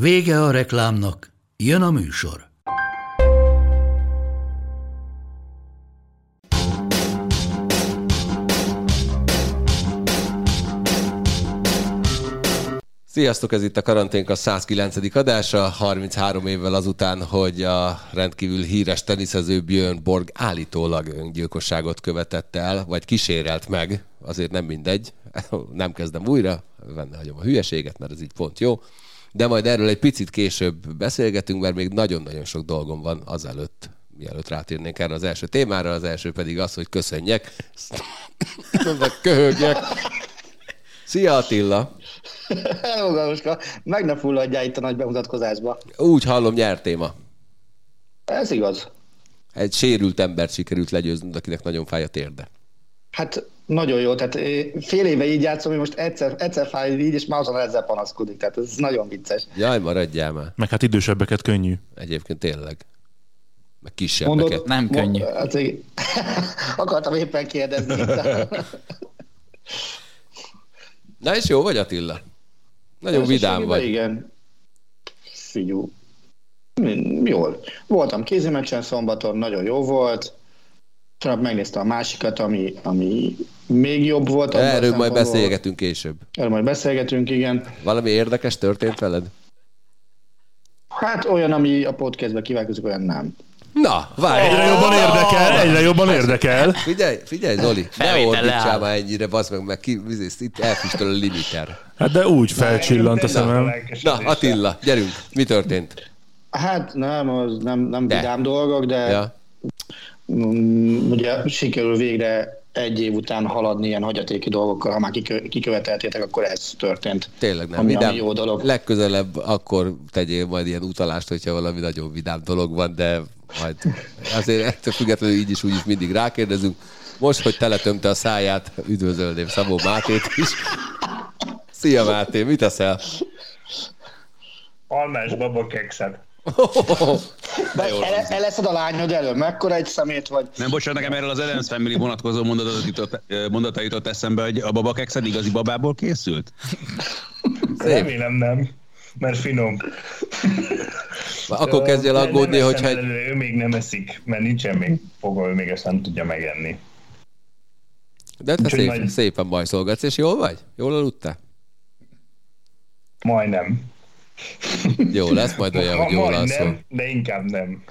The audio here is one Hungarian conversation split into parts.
Vége a reklámnak, jön a műsor. Sziasztok, ez itt a karanténk a 109. adása, 33 évvel azután, hogy a rendkívül híres teniszező Björn Borg állítólag öngyilkosságot követett el, vagy kísérelt meg, azért nem mindegy, nem kezdem újra, benne hagyom a hülyeséget, mert ez így pont jó, de majd erről egy picit később beszélgetünk, mert még nagyon-nagyon sok dolgom van azelőtt, mielőtt rátérnénk erre az első témára, az első pedig az, hogy köszönjek, köhögjek. Szia Attila! Hello, Galuska. Meg ne fulladjál itt a nagy bemutatkozásba. Úgy hallom, nyertél ma. Ez igaz. Egy sérült embert sikerült legyőznöd, akinek nagyon fáj a térde. Hát nagyon jó, tehát fél éve így játszom, hogy most egyszer, egyszer fáj így, és már azon ezzel panaszkodik, tehát ez nagyon vicces. Jaj, maradjál már. Meg hát idősebbeket könnyű. Egyébként tényleg. Meg kisebbeket. Mondod, nem könnyű. Hát, akartam éppen kérdezni. Na és jó vagy Attila? Nagyon Ez vidám vagy. Igen. Figyú. Jól. Voltam kézimeccsen szombaton, nagyon jó volt. Tegnap megnéztem a másikat, ami, ami még jobb volt. Erről majd beszélgetünk később. Erről majd beszélgetünk, igen. Valami érdekes történt veled? Hát olyan, ami a podcastben kívánkozik, olyan nem. Na, várj. Egyre jobban érdekel, egyre jobban érdekel. Figyelj, figyelj, Zoli, ne ordítsál már ennyire, bazd meg, meg ki, itt elfüstöl a limiter. Hát de úgy felcsillant a szemem. Na, Attila, gyerünk, mi történt? Hát nem, az nem, nem de. vidám dolgok, de ja. Mm, ugye sikerül végre egy év után haladni ilyen hagyatéki dolgokkal, ha már kiköveteltétek, akkor ez történt. Tényleg nem. Ami, vidám, ami jó dolog. Legközelebb akkor tegyél majd ilyen utalást, hogyha valami nagyon vidám dolog van, de majd azért ettől függetlenül így is úgy is mindig rákérdezünk. Most, hogy teletömte a száját, üdvözölném Szabó Mátét is. Szia Máté, mit teszel? Almás kekszed. Eleszed a lányod elő, mekkora egy szemét vagy? Nem, bocsánat, nekem erről az Adams Family vonatkozó mondata jutott eszembe, hogy a babakekszed igazi babából készült? Remélem nem, mert finom. Akkor kezdjél aggódni, hogyha... Ő még nem eszik, mert nincsen még foga, ő még ezt nem tudja megenni. De te szép, majd... szépen bajszolgatsz, és jól vagy? Jól aludtál? Majdnem. Jó, lesz majd olyan, hogy jól alszol. Nem, de inkább nem.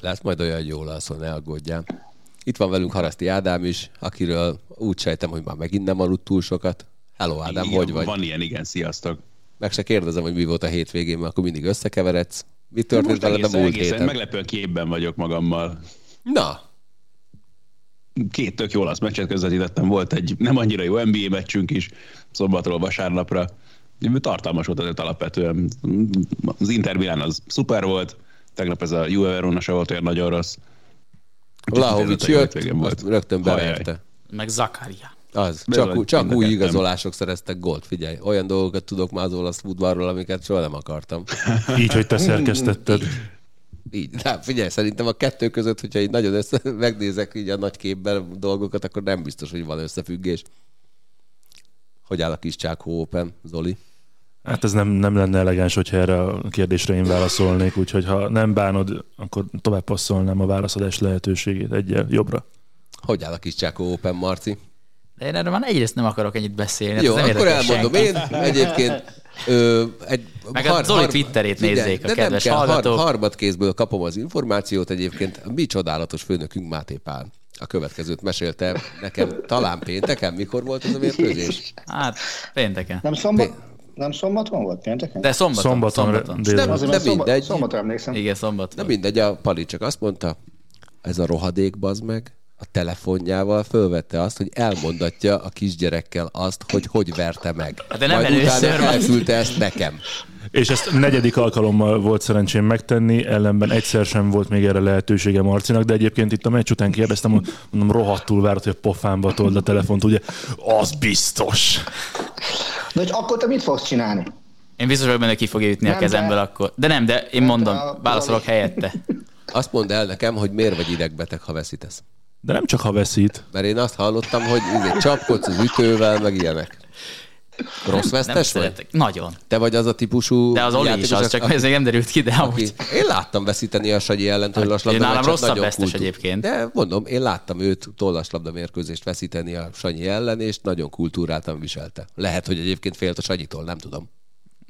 Lesz majd olyan, hogy jól alszol, ne aggódjál. Itt van velünk Haraszti Ádám is, akiről úgy sejtem, hogy már megint nem aludt túl sokat. Hello Ádám, igen, hogy vagy? Van ilyen, igen, sziasztok. Meg se kérdezem, hogy mi volt a hétvégén, mert akkor mindig összekeveredsz. Mi történt veled a múlt héten? Meglepően képben vagyok magammal. Na, két tök jól azt meccset közvetítettem, volt egy nem annyira jó NBA meccsünk is, szombatról vasárnapra. Tartalmas volt azért alapvetően. Az Inter Milan az szuper volt, tegnap ez a Juve Verona se volt olyan nagyon rossz. Vlahovic jött, volt. rögtön beverte. Meg Zakaria. Az, csak, csak új igazolások szereztek gólt, figyelj. Olyan dolgokat tudok már az olasz futballról, amiket soha nem akartam. Így, hogy te szerkesztetted. Így, de figyelj, szerintem a kettő között, hogyha így nagyon össze, megnézek így a nagy képben dolgokat, akkor nem biztos, hogy van összefüggés. Hogy áll a kis Csákó Open, Zoli? Hát ez nem, nem lenne elegáns, hogyha erre a kérdésre én válaszolnék, úgyhogy ha nem bánod, akkor tovább passzolnám a válaszadás lehetőségét egyel jobbra. Hogy áll a kis Csákó Open, Marci? De én erről már egyrészt nem akarok ennyit beszélni. Jó, nem akkor elmondom senki. én. Egyébként ö, egy Meg har, a Zoli har, Twitterét nézzék a kedves kell, hallgatók. Har, harmadkézből kapom az információt egyébként. Mi csodálatos főnökünk Máté Pál a következőt mesélte nekem talán pénteken. Mikor volt ez a mérkőzés? Hát pénteken. Nem szombat? Pé- nem szombaton volt pénteken? De szombaton. Szombaton. szombaton. Nem, nem, nem mindegy. Szombaton emlékszem. Igen, szombaton. Nem mindegy, a Pali csak azt mondta, ez a rohadék bazd meg, a telefonjával fölvette azt, hogy elmondatja a kisgyerekkel azt, hogy hogy verte meg. Hát de nem Majd először utána elküldte ezt nekem. És ezt negyedik alkalommal volt szerencsém megtenni, ellenben egyszer sem volt még erre lehetősége Marcinak, de egyébként itt a meccs után kérdeztem, hogy mondom, rohadtul várt, hogy a pofámba told a telefont, ugye? Az biztos. De hogy akkor te mit fogsz csinálni? Én biztos vagyok benne, ki fogja ütni a Nem, kezemből de- akkor. De nem, de én Nem, mondom, de a- válaszolok helyette. Azt mondd el nekem, hogy miért vagy idegbeteg, ha veszítesz. De nem csak ha veszít. Mert én azt hallottam, hogy izé, csapkodsz az ütővel, meg ilyenek. Rossz Nem vesztes vagy? szeretek. Nagyon. Te vagy az a típusú De az Oli is az, csak aki- ez még nem derült ki, de aki, amúgy. én láttam veszíteni a Sanyi ellen tollaslabda nálam meccset, rosszabb vesztes kultú- egyébként. De mondom, én láttam őt tollaslabda mérkőzést veszíteni a Sanyi ellen, és nagyon kultúráltan viselte. Lehet, hogy egyébként félt a Sanyitól, nem tudom.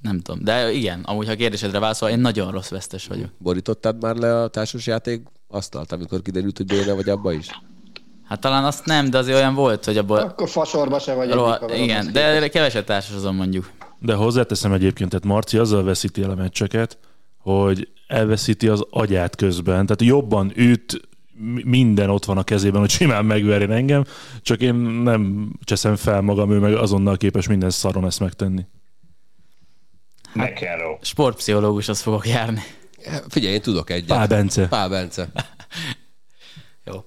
Nem tudom. De igen, amúgy ha a kérdésedre válaszol, én nagyon rossz vesztes vagyok. Borítottad már le a társasjáték asztalt, amikor kiderült, hogy béne vagy abba is? Hát talán azt nem, de azért olyan volt, hogy abból... Akkor fasorba se vagy Roha, igen, de keveset társasozom mondjuk. De hozzáteszem egyébként, tehát Marci azzal veszíti el a meccseket, hogy elveszíti az agyát közben. Tehát jobban üt, mi- minden ott van a kezében, hogy simán megverjen engem, csak én nem cseszem fel magam, ő meg azonnal képes minden szaron ezt megtenni. McEnroe. Sportpszichológushoz fogok járni. Figyelj, én tudok egyet. Pál Bence. Pál Bence. Jó.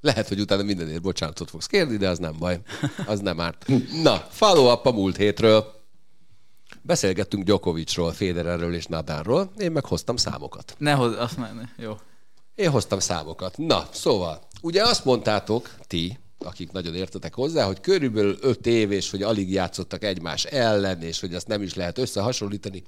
Lehet, hogy utána mindenért bocsánatot fogsz kérni, de az nem baj. Az nem árt. Na, follow up a múlt hétről. Beszélgettünk Djokovicról, Federerről és Nadalról. Én meg hoztam számokat. Ne hoz, azt már ne. Jó. Én hoztam számokat. Na, szóval, ugye azt mondtátok, ti, akik nagyon értetek hozzá, hogy körülbelül öt év, és hogy alig játszottak egymás ellen, és hogy azt nem is lehet összehasonlítani.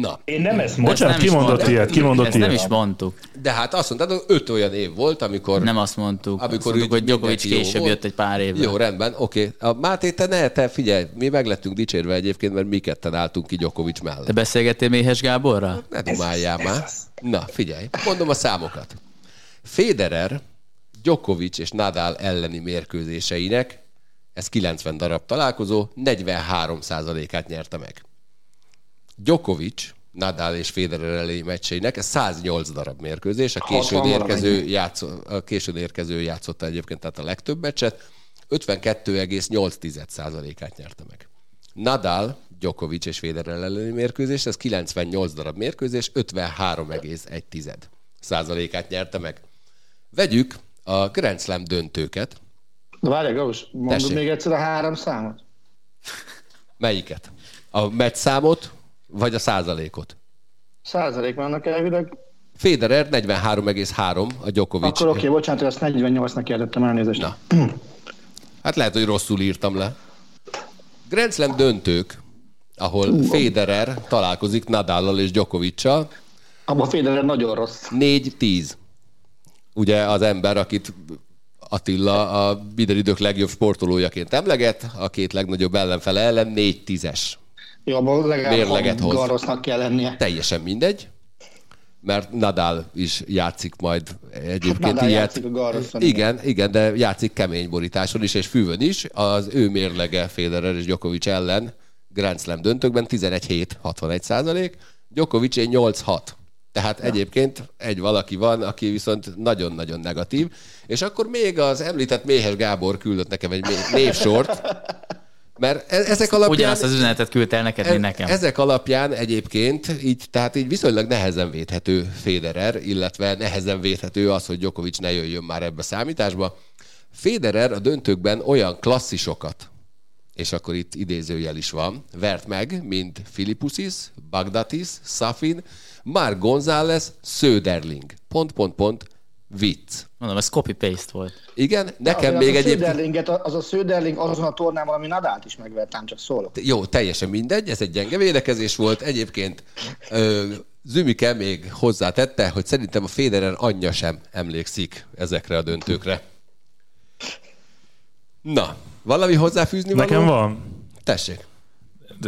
Na, Én nem ezt mondtam. Bocsánat, nem is ki mondott mondtuk. ilyet? Ki mondott Ezt nem ilyet? is mondtuk. de hát azt mondtad, hogy öt olyan év volt, amikor... Nem azt mondtuk. Amikor azt mondtuk, hogy Djokovic később volt. jött egy pár évvel. Jó, rendben, oké. A Máté, te ne, te figyelj, mi meg lettünk dicsérve egyébként, mert mi ketten álltunk ki Djokovic mellett. Te beszélgettél Méhes Gáborral? Ne dumáljál már. Na, figyelj, mondom a számokat. Federer, Djokovic és Nadal elleni mérkőzéseinek, ez 90 darab találkozó, 43%-át nyerte meg. Djokovic, Nadal és Federer elleni meccseinek, ez 108 darab mérkőzés, a későn 60 érkező, játszó, a későn érkező játszotta egyébként tehát a legtöbb meccset, 52,8%-át nyerte meg. Nadal, Djokovic és Federer elleni mérkőzés, ez 98 darab mérkőzés, 53,1 százalékát nyerte meg. Vegyük a Grand Slam döntőket. Várj, Gauss, mondod Tessék. még egyszer a három számot? Melyiket? A meccszámot, vagy a százalékot? Százalék vannak elvileg. Federer 43,3, a Djokovic. Akkor oké, okay, bocsánat, hogy azt 48-nak értettem elnézést. Na. Hát lehet, hogy rosszul írtam le. Grand Slam döntők, ahol Federer találkozik Nadallal és Djokoviccal, Abban Federer nagyon rossz. 4-10. Ugye az ember, akit Attila a minden idők legjobb sportolójaként emleget, a két legnagyobb ellenfele ellen 4-10-es. Jó, abban legalább hoz. Kell lennie. Teljesen mindegy, mert Nadal is játszik majd egyébként Nadal ilyet. játszik a igen, igen, de játszik kemény borításon is, és fűvön is. Az ő mérlege Federer és Djokovic ellen Grand Slam döntőkben 11-7, 61 százalék, Djokovic 8-6. Tehát ja. egyébként egy valaki van, aki viszont nagyon-nagyon negatív, és akkor még az említett Méhes Gábor küldött nekem egy névsort, mert e- ezek alapján... Ugyanazt az üzenetet küldte el neked, mint nekem. Ezek alapján egyébként így, tehát így viszonylag nehezen védhető Federer, illetve nehezen védhető az, hogy Djokovic ne jöjjön már ebbe a számításba. Federer a döntőkben olyan klasszisokat, és akkor itt idézőjel is van, vert meg, mint Filippusis, Bagdatis, Safin, Mark González, Söderling. Pont, pont, pont, vicc. Mondom, ez copy-paste volt. Igen, nekem Azért még az a egyébként... Az a Söderling azon a tornán, ami Nadált is megvertám, csak szólok. Jó, teljesen mindegy, ez egy gyenge védekezés volt. Egyébként ö, Zümike még hozzátette, hogy szerintem a Federer anyja sem emlékszik ezekre a döntőkre. Na, valami hozzáfűzni való? Nekem van. Tessék.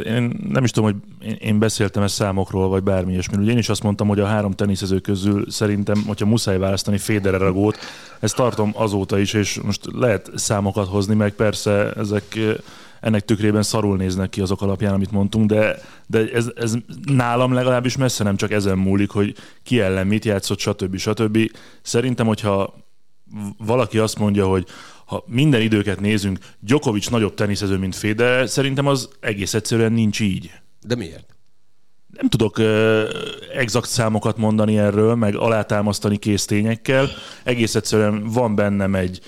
Én nem is tudom, hogy én- beszéltem ezt számokról, vagy bármi ilyesmiről. Ugye én is azt mondtam, hogy a három teniszező közül szerintem, hogyha muszáj választani Federer a gót, ezt tartom azóta is, és most lehet számokat hozni, meg persze ezek eh, ennek tükrében szarul néznek ki azok alapján, amit mondtunk, de, de ez, ez nálam legalábbis messze nem csak ezen múlik, hogy ki ellen mit játszott, stb. stb. Szerintem, hogyha valaki azt mondja, hogy ha minden időket nézünk, Djokovic nagyobb teniszező, mint Federer, szerintem az egész egyszerűen nincs így. De miért? Nem tudok uh, exakt számokat mondani erről, meg alátámasztani késztényekkel. Egész egyszerűen van bennem egy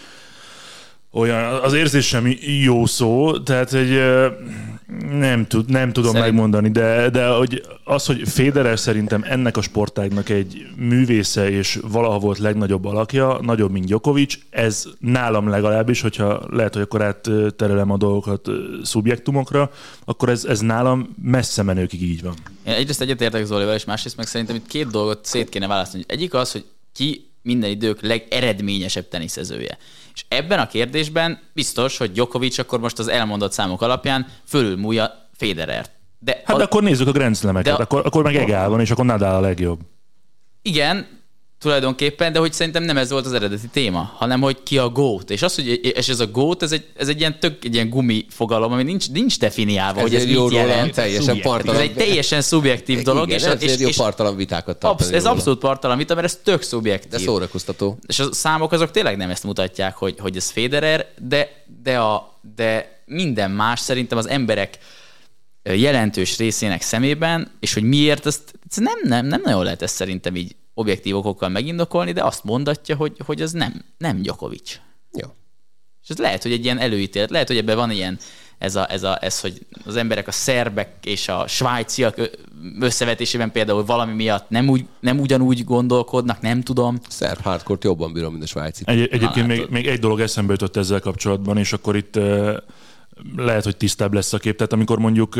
olyan, az érzés sem jó szó, tehát egy nem, tud, nem tudom Szerint... megmondani, de, de hogy az, hogy Federer szerintem ennek a sportágnak egy művésze és valaha volt legnagyobb alakja, nagyobb, mint Djokovic, ez nálam legalábbis, hogyha lehet, hogy akkor átterelem a dolgokat szubjektumokra, akkor ez, ez nálam messze menőkig így van. Én egyrészt egyetértek Zolival, és másrészt meg szerintem itt két dolgot szét kéne választani. Egyik az, hogy ki minden idők legeredményesebb teniszezője. És ebben a kérdésben biztos, hogy Djokovic akkor most az elmondott számok alapján fölülmúlja Federert. De hát a... akkor nézzük a Grand Slam-eket, de... akkor, akkor meg Egál van, és akkor Nadal a legjobb. Igen, tulajdonképpen, de hogy szerintem nem ez volt az eredeti téma, hanem hogy ki a gót. És az, hogy és ez a gót, ez egy, ez egy ilyen tök, egy ilyen gumi fogalom, ami nincs, nincs definiálva, ez hogy ez mit jelent. Teljesen partalan. Ez egy teljesen szubjektív dolog. Igen, és, és, jó partalan vitákat absz- Ez abszolút partalan vita, mert ez tök szubjektív. De szórakoztató. És a számok azok tényleg nem ezt mutatják, hogy, hogy ez Federer, de, de, a, de minden más szerintem az emberek jelentős részének szemében, és hogy miért, ezt, ezt nem, nem, nem nagyon lehet ezt szerintem így objektív okokkal megindokolni, de azt mondatja, hogy, hogy az nem, nem Gyokovics. Jó. És ez lehet, hogy egy ilyen előítélet, lehet, hogy ebben van ilyen, ez, a, ez, a, ez, hogy az emberek a szerbek és a svájciak összevetésében például valami miatt nem, úgy, nem ugyanúgy gondolkodnak, nem tudom. Szerb hardcore jobban bírom, mint a svájci. Egy, egyébként Na, még, még egy dolog eszembe jutott ezzel kapcsolatban, és akkor itt lehet, hogy tisztább lesz a kép. Tehát amikor mondjuk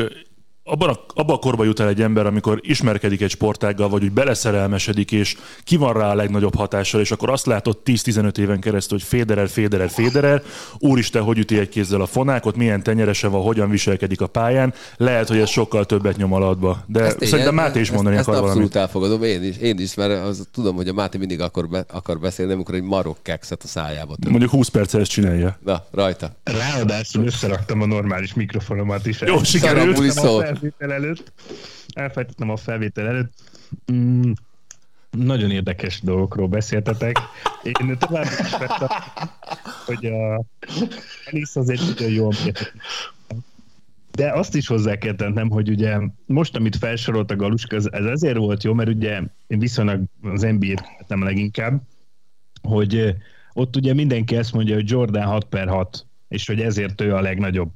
abban a, abban a korban jut el egy ember, amikor ismerkedik egy sportággal, vagy úgy beleszerelmesedik, és ki van rá a legnagyobb hatással, és akkor azt látod 10-15 éven keresztül, hogy Féderer, Féderer, Féderer, úristen, hogy üti egy kézzel a fonákot, milyen tenyerese van, hogyan viselkedik a pályán, lehet, hogy ez sokkal többet nyom alatba. De ezt szerintem én, Máté is mondani ezt, akar ezt valamit. abszolút elfogadom, én is, én is mert az, tudom, hogy a Máté mindig akar, be, akar beszélni, amikor egy marok kekszet a szájába tört. Mondjuk 20 perccel ezt csinálja. Na, rajta. Ráadásul összeraktam a normális mikrofonomat is. Jó, sikerült felvétel előtt. Elfelejtettem a felvétel előtt. Mm, nagyon érdekes dolgokról beszéltetek. Én tovább is vettem, hogy a tenisz azért nagyon jól de azt is hozzá kell tennem, hogy ugye most, amit felsorolt a Galuska, ez, ezért volt jó, mert ugye én viszonylag az NBA-t nem leginkább, hogy ott ugye mindenki ezt mondja, hogy Jordan 6 per 6, és hogy ezért ő a legnagyobb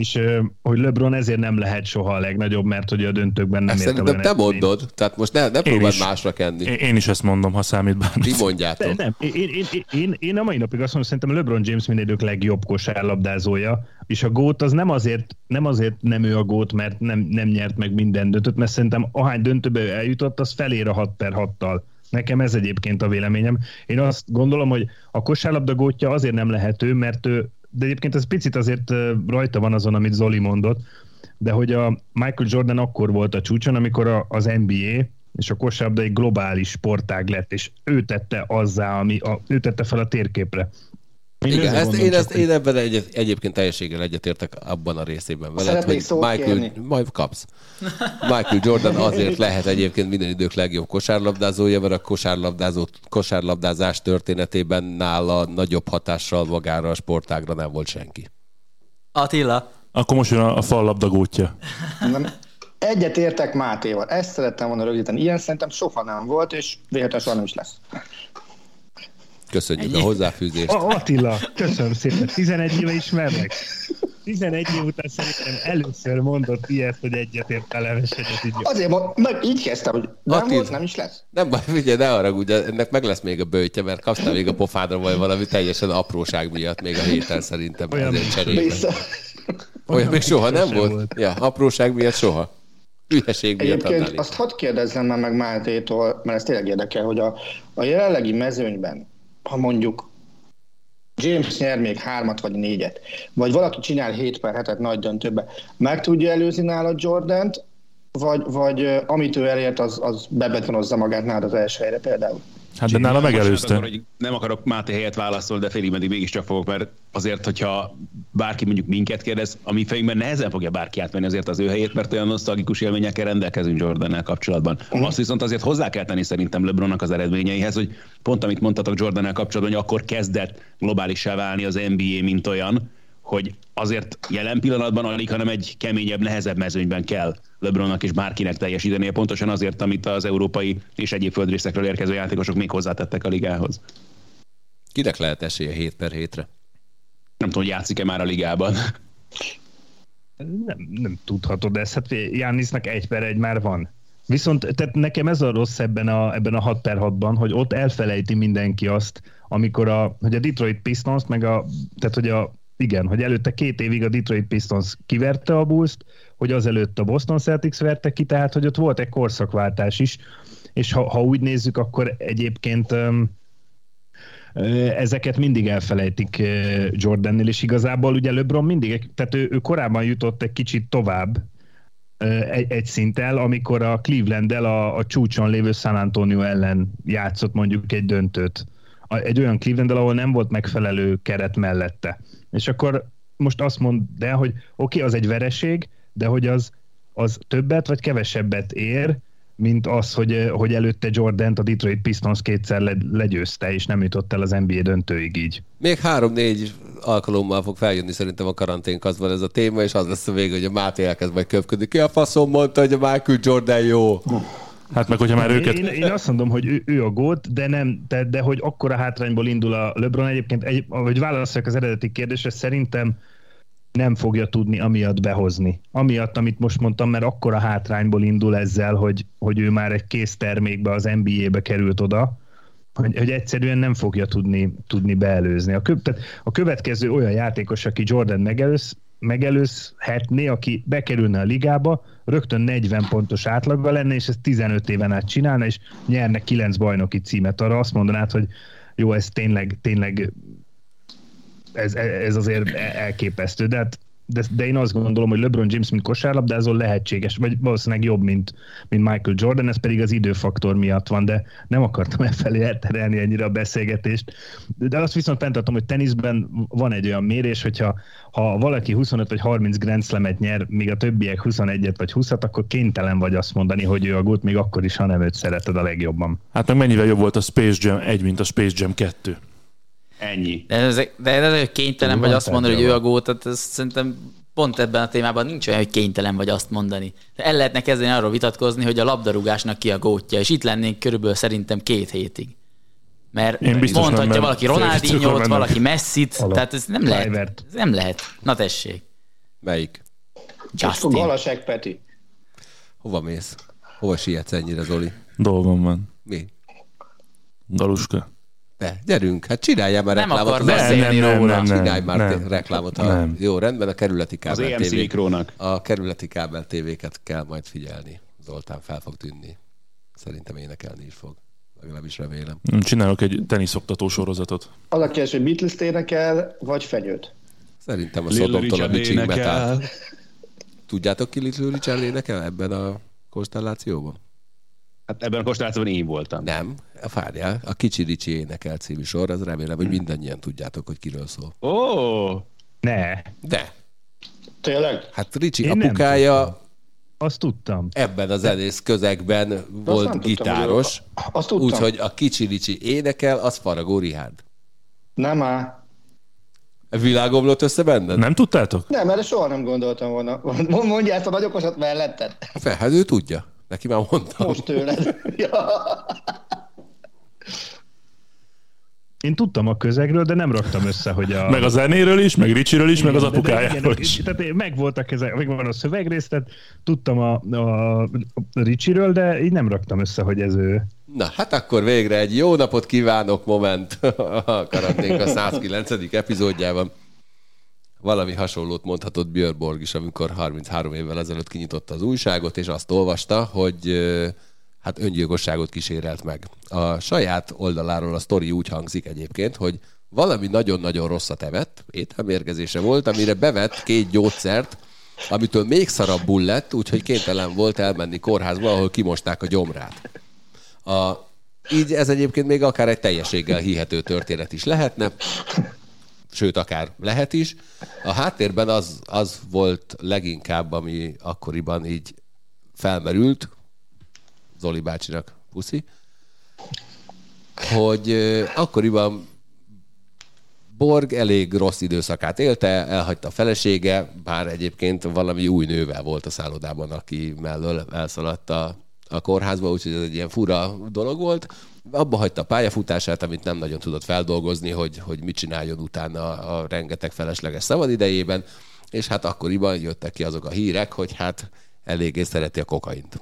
és hogy LeBron ezért nem lehet soha a legnagyobb, mert hogy a döntőkben nem érte Szerintem te mondod, tehát most ne, ne próbáld másra kenni. Én, én is ezt mondom, ha számít bármit. Ti mondjátok. De nem, én, én, én, én, én a mai napig azt mondom, szerintem LeBron James minden idők legjobb kosárlabdázója, és a gót az nem azért nem, azért nem ő a gót, mert nem, nem nyert meg minden döntőt, mert szerintem ahány döntőbe eljutott, az felér a 6 per 6-tal. Nekem ez egyébként a véleményem. Én azt gondolom, hogy a kosárlabda gótja azért nem lehető, mert ő de egyébként ez picit azért rajta van azon, amit Zoli mondott, de hogy a Michael Jordan akkor volt a csúcson, amikor a, az NBA és a kosárlabda egy globális sportág lett, és ő tette azzá, ami a, ő tette fel a térképre. Én Igen, ezt, én, ezt, én ebben egy, egyébként teljességgel egyetértek abban a részében veled, hogy Michael, majd kapsz. Michael Jordan azért lehet egyébként minden idők legjobb kosárlabdázója, mert a kosárlabdázó, kosárlabdázás történetében nála nagyobb hatással magára a sportágra nem volt senki. Attila. Akkor most jön a, a fallabdagótja. Egyet értek Mátéval. Ezt szerettem volna rögzíteni. Ilyen szerintem soha nem volt, és véletlenül soha nem is lesz. Köszönjük Ennyi. a hozzáfűzést. A, Attila, köszönöm szépen. 11 éve ismerlek. 11 év után szerintem először mondott ilyet, hogy egyetért a levesedet. Így Azért meg így kezdtem, hogy nem Attila, volt, nem is lesz. Nem baj, figyelj, ne arra, ugye ennek meg lesz még a bőtje, mert kaptál még a pofádra vagy valami teljesen apróság miatt még a héten szerintem. Olyan cserében. Olyan még soha nem volt? volt? Ja, apróság miatt soha. Hülyeség miatt Egyébként azt hadd kérdezzem már meg Mátétól, mert ez tényleg érdekel, hogy a, a jelenlegi mezőnyben ha mondjuk James nyer még hármat vagy négyet, vagy valaki csinál 7 per hetet nagy döntőbe, meg tudja előzni nála Jordant, vagy, vagy amit ő elért, az, az bebetonozza magát nálad az első helyre például? Hát de nála megelőzte. hogy nem akarok Máté helyet válaszolni, de félig meddig mégiscsak fogok, mert azért, hogyha bárki mondjuk minket kérdez, a mi fejünkben nehezen fogja bárki átmenni azért az ő helyét, mert olyan nosztalgikus élményekkel rendelkezünk Jordannel kapcsolatban. Uh-huh. Azt viszont azért hozzá kell tenni szerintem LeBronnak az eredményeihez, hogy pont amit mondtatok Jordannel kapcsolatban, hogy akkor kezdett globálissá válni az NBA, mint olyan, hogy azért jelen pillanatban alig, hanem egy keményebb, nehezebb mezőnyben kell LeBronnak és bárkinek teljesítenie, pontosan azért, amit az európai és egyéb földrészekről érkező játékosok még hozzátettek a ligához. Kinek lehet esélye 7 per 7-re? Nem tudom, hogy játszik-e már a ligában. Nem, nem tudhatod ezt. Hát Jánisznak egy per egy már van. Viszont tehát nekem ez a rossz ebben a, ebben a 6 per 6-ban, hogy ott elfelejti mindenki azt, amikor a, hogy a Detroit Pistons, meg a, tehát hogy a igen, hogy előtte két évig a Detroit Pistons kiverte a bulls hogy azelőtt a Boston Celtics verte ki, tehát hogy ott volt egy korszakváltás is, és ha, ha úgy nézzük, akkor egyébként ezeket mindig elfelejtik Jordannél, és igazából ugye LeBron mindig, tehát ő, ő korábban jutott egy kicsit tovább, egy, egy szinttel, amikor a Cleveland-el a, a csúcson lévő San Antonio ellen játszott mondjuk egy döntőt. Egy olyan cleveland ahol nem volt megfelelő keret mellette. És akkor most azt mondd el, hogy oké, okay, az egy vereség, de hogy az, az többet vagy kevesebbet ér, mint az, hogy, hogy előtte Jordan a Detroit Pistons kétszer le, legyőzte, és nem jutott el az NBA döntőig így. Még három-négy alkalommal fog feljönni szerintem a karanténkazban ez a téma, és az lesz a vége, hogy a Máté elkezd majd köpködni. Ki a faszom mondta, hogy a Michael Jordan jó? Hát meg, hogyha már őket... Én, én azt mondom, hogy ő, ő a gót, de nem, de, de hogy akkora hátrányból indul a LeBron egyébként, egy, hogy válaszoljak az eredeti kérdésre, szerintem nem fogja tudni amiatt behozni. Amiatt, amit most mondtam, mert akkora hátrányból indul ezzel, hogy, hogy ő már egy kész termékbe az NBA-be került oda, hogy, hogy egyszerűen nem fogja tudni, tudni beelőzni. A, kö, tehát a következő olyan játékos, aki Jordan megelőz, megelőzhetné, aki bekerülne a ligába, rögtön 40 pontos átlaggal lenne, és ezt 15 éven át csinálna, és nyerne 9 bajnoki címet. Arra azt mondanád, hogy jó, ez tényleg, tényleg ez, ez azért elképesztő, de hát de, de én azt gondolom, hogy LeBron James, mint kosárlabdázó lehetséges, vagy valószínűleg jobb, mint, mint Michael Jordan, ez pedig az időfaktor miatt van, de nem akartam e felé elterelni ennyire a beszélgetést. De azt viszont fenntartom, hogy teniszben van egy olyan mérés, hogyha ha valaki 25 vagy 30 Grand Slam-et nyer, míg a többiek 21-et vagy 20-at, akkor kénytelen vagy azt mondani, hogy ő a gut, még akkor is, ha nem őt szereted a legjobban. Hát meg mennyivel jobb volt a Space Jam 1, mint a Space Jam 2. Ennyi. De ez, de ez hogy kénytelen Tudom, vagy azt mondani, hogy ő a gót, tehát ez szerintem pont ebben a témában nincs olyan, hogy kénytelen vagy azt mondani. El lehetne kezdeni arról vitatkozni, hogy a labdarúgásnak ki a gótja, és itt lennénk körülbelül szerintem két hétig. Mert Én mondhatja nem, valaki Ronaldinho-t, valaki Messit, Alap. tehát ez nem lehet. Ez nem lehet. Na tessék. Melyik? Justin. Galasek Peti. Hova mész? Hova sietsz ennyire, Zoli? Dolgom van. Mi? Daluska. De, gyerünk, hát csináljál már reklámot. Nem akar beszélni róla. Nem, Csinálj már nem, reklámot. A, nem. Jó, rendben, a kerületi kábel Az EMC mikrónak. A kerületi kábel tévéket kell majd figyelni. Zoltán fel fog tűnni. Szerintem énekelni is fog. Legalábbis remélem. Csinálok egy teniszoktató sorozatot. Az a kérdés, hogy Beatles énekel, vagy fenyőt? Szerintem a Szodomtól a Bitching Metal. Tudjátok ki Little Richard énekel ebben a konstellációban? Hát ebben a konstellációban én voltam. Nem, várjál, a Kicsi Ricsi énekel című sor, az remélem, hogy mindannyian tudjátok, hogy kiről szól. Ó! Oh. Ne. De. Tényleg? Hát Ricsi én apukája azt tudtam. Ebben az zenész közegben De volt gitáros. Úgyhogy a Kicsi Ricsi énekel, az Faragó Rihárd. Nem áll. Világomlott össze benned? Nem tudtátok? Nem, erre soha nem gondoltam volna. Mondjál ezt a nagyokosat melletted. Fel, hát ő tudja. Neki már mondtam. Most tőled. ja. Én tudtam a közegről, de nem raktam össze, hogy a... Meg a zenéről is, meg Ricsiről is, igen, meg az apukájáról is. Tehát megvoltak ezek, megvan a szövegrész, tehát tudtam a, a, a Ricsiről, de így nem raktam össze, hogy ez ő. Na, hát akkor végre egy jó napot kívánok moment a karanténk a 109. epizódjában. Valami hasonlót mondhatott Björn Borg is, amikor 33 évvel ezelőtt kinyitotta az újságot, és azt olvasta, hogy hát öngyilkosságot kísérelt meg. A saját oldaláról a sztori úgy hangzik egyébként, hogy valami nagyon-nagyon rosszat evett, ételmérgezése volt, amire bevett két gyógyszert, amitől még szarabbul lett, úgyhogy kénytelen volt elmenni kórházba, ahol kimosták a gyomrát. A így ez egyébként még akár egy teljességgel hihető történet is lehetne, sőt, akár lehet is. A háttérben az, az volt leginkább, ami akkoriban így felmerült, Zoli bácsinak puszi, hogy akkoriban Borg elég rossz időszakát élte, elhagyta a felesége, bár egyébként valami új nővel volt a szállodában, aki mellől elszaladt a, a kórházba, úgyhogy ez egy ilyen fura dolog volt. Abba hagyta a pályafutását, amit nem nagyon tudott feldolgozni, hogy, hogy mit csináljon utána a rengeteg felesleges szabadidejében, és hát akkoriban jöttek ki azok a hírek, hogy hát eléggé szereti a kokaint.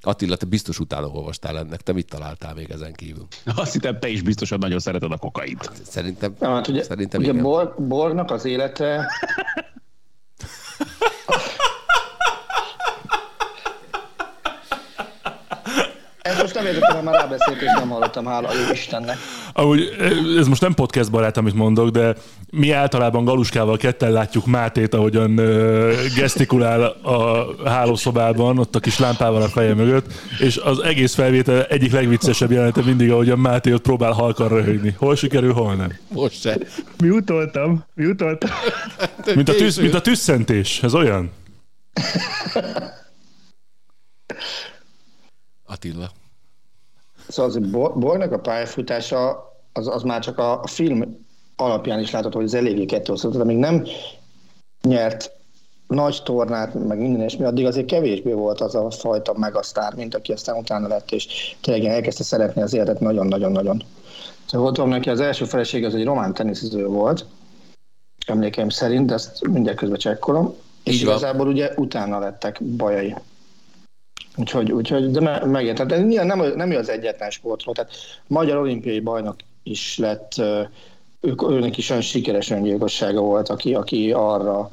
Attila, te biztos utána olvastál ennek, te mit találtál még ezen kívül? Azt hittem, te is biztosan nagyon szereted a kokaint. Szerintem, Nem, hát ugye, szerintem ugye igen. Borg, Borgnak az élete most nem értettem, mert már rábeszélt, és nem hallottam, hála jó Istennek. Amúgy ez most nem podcast barát, amit mondok, de mi általában Galuskával ketten látjuk Mátét, ahogyan ö, gesztikulál a hálószobában, ott a kis lámpával a feje mögött, és az egész felvétel egyik legviccesebb jelenete mindig, ahogyan Máté ott próbál halkan röhögni. Hol sikerül, hol nem. Most se. Mi utoltam? Mi utoltam? Mint a, tűz, mint a tüsszentés, ez olyan? Attila. Szóval az Bo- Borgnak a pályafutása az, az már csak a film alapján is látható, hogy ez eléggé kettőször, de még nem nyert nagy tornát, meg minden és mi, addig azért kevésbé volt az a fajta megasztár, mint aki aztán utána lett, és tényleg elkezdte szeretni az életet nagyon-nagyon-nagyon. Szóval volt neki, az első feleség az egy román teniszező volt, emlékeim szerint, de ezt mindjárt közben csekkolom, és Így van. igazából ugye utána lettek bajai. Úgyhogy, úgyhogy de me, megértem. De nyilván nem, nem ő az egyetlen sportról. Tehát magyar olimpiai bajnok is lett, ők, őnek is olyan sikeres öngyilkossága volt, aki, aki arra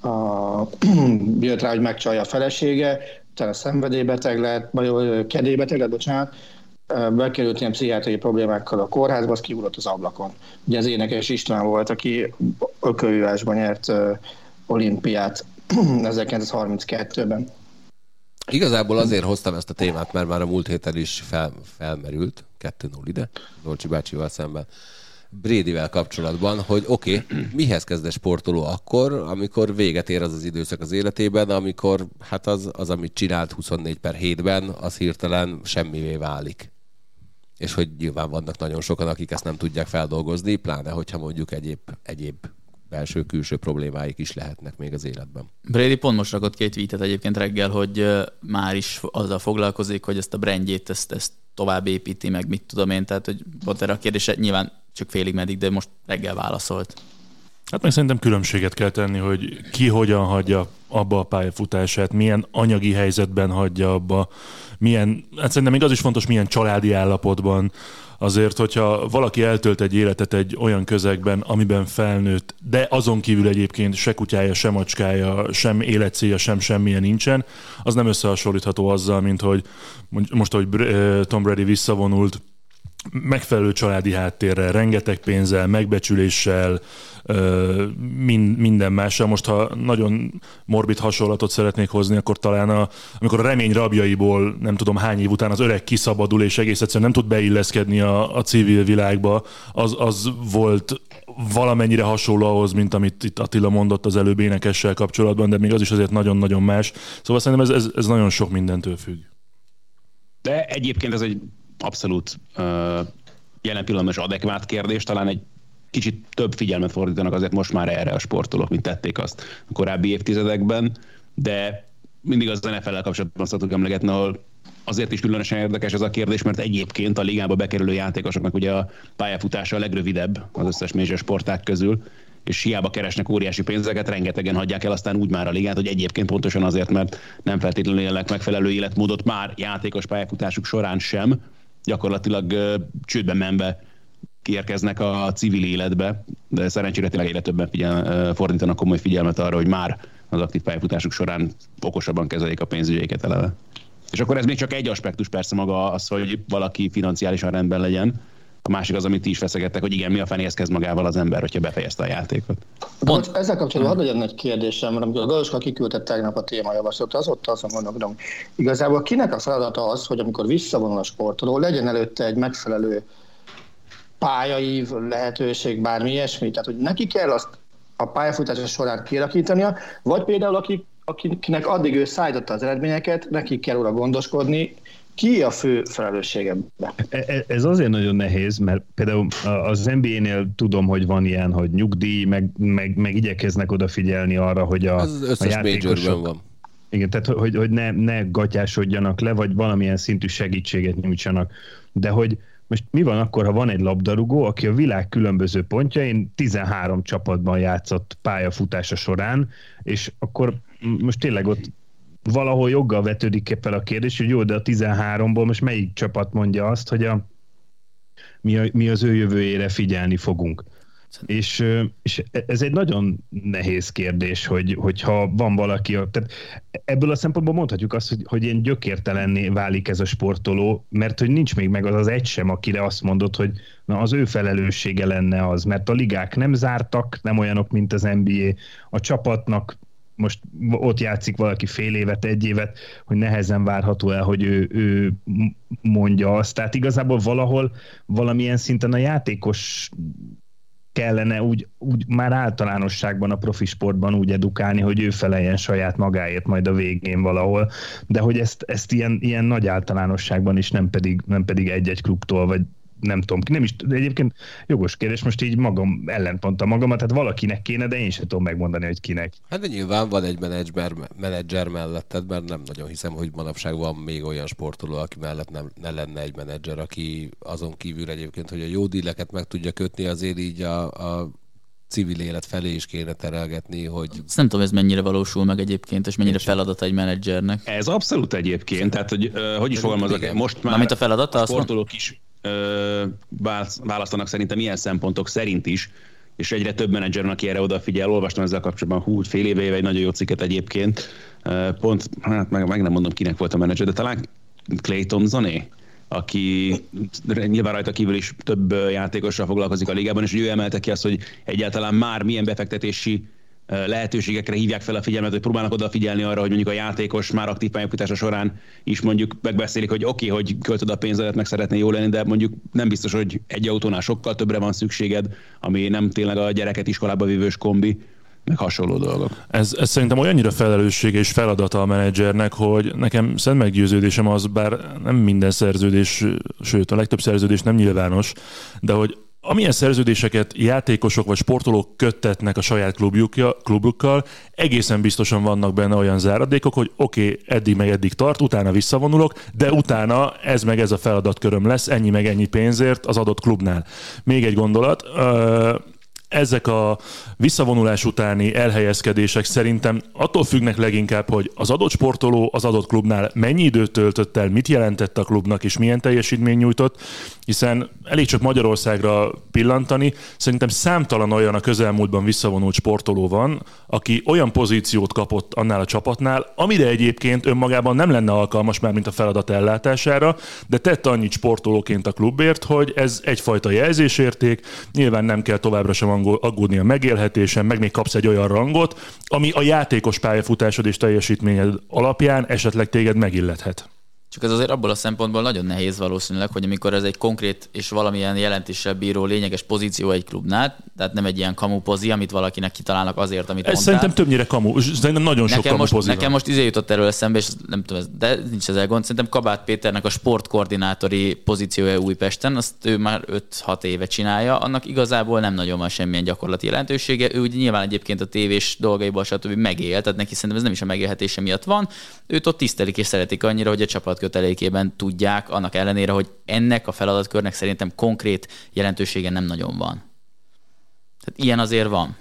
a, jött rá, hogy megcsalja a felesége, utána szenvedélybeteg lett, vagy kedélybeteg lett, bocsánat, bekerült ilyen pszichiátriai problémákkal a kórházba, az kiugrott az ablakon. Ugye az énekes István volt, aki ökölvívásban nyert olimpiát 1932-ben. Igazából azért hoztam ezt a témát, mert már a múlt héten is fel, felmerült, 2-0 ide, Dolcsi bácsival szemben, Brédivel kapcsolatban, hogy oké, okay, mihez kezd egy sportoló akkor, amikor véget ér az az időszak az életében, amikor hát az, az amit csinált 24 per 7-ben, az hirtelen semmivé válik. És hogy nyilván vannak nagyon sokan, akik ezt nem tudják feldolgozni, pláne hogyha mondjuk egyéb, egyéb belső-külső problémáik is lehetnek még az életben. Brady pont most rakott két tweetet egyébként reggel, hogy már is azzal foglalkozik, hogy ezt a brandjét, ezt, ezt tovább építi, meg mit tudom én, tehát hogy volt erre a kérdése, nyilván csak félig meddig, de most reggel válaszolt. Hát meg szerintem különbséget kell tenni, hogy ki hogyan hagyja abba a pályafutását, milyen anyagi helyzetben hagyja abba, milyen, hát szerintem még az is fontos, milyen családi állapotban. Azért, hogyha valaki eltölt egy életet egy olyan közegben, amiben felnőtt, de azon kívül egyébként se kutyája, se macskája, sem életcélja, sem semmilyen nincsen, az nem összehasonlítható azzal, mint hogy most, ahogy Br- Tom Brady visszavonult, megfelelő családi háttérrel, rengeteg pénzzel, megbecsüléssel, ö, min, minden mással. Most, ha nagyon morbid hasonlatot szeretnék hozni, akkor talán a, amikor a remény rabjaiból nem tudom hány év után az öreg kiszabadul, és egész egyszerűen nem tud beilleszkedni a, a civil világba, az, az volt valamennyire hasonló ahhoz, mint amit itt Attila mondott az előbb énekessel kapcsolatban, de még az is azért nagyon-nagyon más. Szóval szerintem ez, ez, ez nagyon sok mindentől függ. De egyébként ez egy abszolút uh, jelen pillanatban is adekvát kérdés, talán egy kicsit több figyelmet fordítanak azért most már erre a sportolók, mint tették azt a korábbi évtizedekben, de mindig az NFL-el kapcsolatban szoktuk emlegetni, ahol azért is különösen érdekes ez a kérdés, mert egyébként a ligába bekerülő játékosoknak ugye a pályafutása a legrövidebb az összes major sporták közül, és hiába keresnek óriási pénzeket, rengetegen hagyják el aztán úgy már a ligát, hogy egyébként pontosan azért, mert nem feltétlenül élnek megfelelő életmódot már játékos pályafutásuk során sem, gyakorlatilag uh, csődben menve kiérkeznek a civil életbe, de szerencsére tényleg egyre többen figyel, fordítanak komoly figyelmet arra, hogy már az aktív pályafutásuk során okosabban kezelik a pénzügyeiket eleve. És akkor ez még csak egy aspektus persze maga az, hogy valaki financiálisan rendben legyen, a másik az, amit ti is feszegettek, hogy igen, mi a fenéhez kezd magával az ember, hogyha befejezte a játékot. Pont. ezzel kapcsolatban hadd legyen egy kérdésem, mert amikor a Galuska kiküldte tegnap a témajavaslatot, az ott azon gondolkodom, igazából kinek a feladata az, hogy amikor visszavonul a sportoló, legyen előtte egy megfelelő pályaív, lehetőség, bármi ilyesmi, tehát hogy neki kell azt a pályafutása során kialakítania, vagy például akik, akinek addig ő szállította az eredményeket, neki kell oda gondoskodni, ki a fő felelősség ebben? E, e, ez azért nagyon nehéz, mert például az NBA-nél tudom, hogy van ilyen, hogy nyugdíj, meg, meg, meg igyekeznek odafigyelni arra, hogy a, az a játékosok... van. Igen, tehát hogy, hogy ne, ne gatyásodjanak le, vagy valamilyen szintű segítséget nyújtsanak. De hogy most mi van akkor, ha van egy labdarúgó, aki a világ különböző pontjain 13 csapatban játszott pályafutása során, és akkor most tényleg ott valahol joggal vetődik fel a kérdés, hogy jó, de a 13-ból most melyik csapat mondja azt, hogy a, mi, a, mi az ő jövőjére figyelni fogunk. És, és ez egy nagyon nehéz kérdés, hogy, hogyha van valaki, tehát ebből a szempontból mondhatjuk azt, hogy, hogy ilyen gyökértelenné válik ez a sportoló, mert hogy nincs még meg az az egy sem, akire azt mondod, hogy na az ő felelőssége lenne az, mert a ligák nem zártak, nem olyanok, mint az NBA, a csapatnak most ott játszik valaki fél évet, egy évet, hogy nehezen várható el, hogy ő, ő mondja azt. Tehát igazából valahol valamilyen szinten a játékos kellene úgy, úgy már általánosságban a profi sportban úgy edukálni, hogy ő feleljen saját magáért majd a végén valahol, de hogy ezt, ezt ilyen, ilyen nagy általánosságban is nem pedig, nem pedig egy-egy klubtól, vagy nem tudom, nem is, de egyébként jogos kérdés, most így magam ellent mondtam magamat, tehát valakinek kéne, de én sem tudom megmondani, hogy kinek. Hát de nyilván van egy menedzser, menedzser melletted, mert nem nagyon hiszem, hogy manapság van még olyan sportoló, aki mellett nem, ne lenne egy menedzser, aki azon kívül egyébként, hogy a jó díleket meg tudja kötni, azért így a, a civil élet felé is kéne terelgetni, hogy... Ezt nem tudom, ez mennyire valósul meg egyébként, és mennyire feladata egy menedzsernek. Ez abszolút egyébként, tehát hogy, hogy is fogalmazok, most már Mármint a feladata, a sportolók is választanak szerintem ilyen szempontok szerint is, és egyre több menedzser van, aki erre odafigyel. Olvastam ezzel kapcsolatban hú, fél éve, éve egy nagyon jó cikket egyébként. Pont, hát meg, meg nem mondom, kinek volt a menedzser, de talán Clayton Zoné, aki nyilván rajta kívül is több játékossal foglalkozik a ligában, és ő emelte ki azt, hogy egyáltalán már milyen befektetési lehetőségekre hívják fel a figyelmet, hogy próbálnak odafigyelni arra, hogy mondjuk a játékos már aktív pályafutása során is mondjuk megbeszélik, hogy oké, okay, hogy költöd a pénzedet, meg szeretné jó lenni, de mondjuk nem biztos, hogy egy autónál sokkal többre van szükséged, ami nem tényleg a gyereket iskolába vívős kombi, meg hasonló dolgok. Ez, ez szerintem olyannyira felelőssége és feladata a menedzsernek, hogy nekem szent meggyőződésem az, bár nem minden szerződés, sőt a legtöbb szerződés nem nyilvános, de hogy amilyen szerződéseket játékosok vagy sportolók köttetnek a saját klubjukja, klubukkal, egészen biztosan vannak benne olyan záradékok, hogy oké, okay, eddig meg eddig tart, utána visszavonulok, de utána ez meg ez a feladatköröm lesz, ennyi meg ennyi pénzért az adott klubnál. Még egy gondolat, ezek a visszavonulás utáni elhelyezkedések szerintem attól függnek leginkább, hogy az adott sportoló az adott klubnál mennyi időt töltött el, mit jelentett a klubnak és milyen teljesítmény nyújtott, hiszen elég csak Magyarországra pillantani, szerintem számtalan olyan a közelmúltban visszavonult sportoló van, aki olyan pozíciót kapott annál a csapatnál, amire egyébként önmagában nem lenne alkalmas már, mint a feladat ellátására, de tett annyit sportolóként a klubért, hogy ez egyfajta jelzésérték, nyilván nem kell továbbra sem aggódni a megélhetésen, meg még kapsz egy olyan rangot, ami a játékos pályafutásod és teljesítményed alapján esetleg téged megillethet. Csak ez azért abból a szempontból nagyon nehéz valószínűleg, hogy amikor ez egy konkrét és valamilyen jelentéssel bíró lényeges pozíció egy klubnál, tehát nem egy ilyen kamu pozi, amit valakinek kitalálnak azért, amit ez mondtál. szerintem többnyire kamu, szerintem nagyon sok nekem kamu most, pozi Nekem most izé jutott erről eszembe, és nem tudom, de nincs ezzel gond. Szerintem Kabát Péternek a sportkoordinátori pozíciója Újpesten, azt ő már 5-6 éve csinálja, annak igazából nem nagyon van semmilyen gyakorlati jelentősége. Ő ugye nyilván egyébként a tévés dolgaiból stb. megél, tehát neki szerintem ez nem is a megélhetése miatt van. Őt ott tisztelik és szeretik annyira, hogy a csapat kötelékében tudják, annak ellenére, hogy ennek a feladatkörnek szerintem konkrét jelentősége nem nagyon van. Tehát ilyen azért van.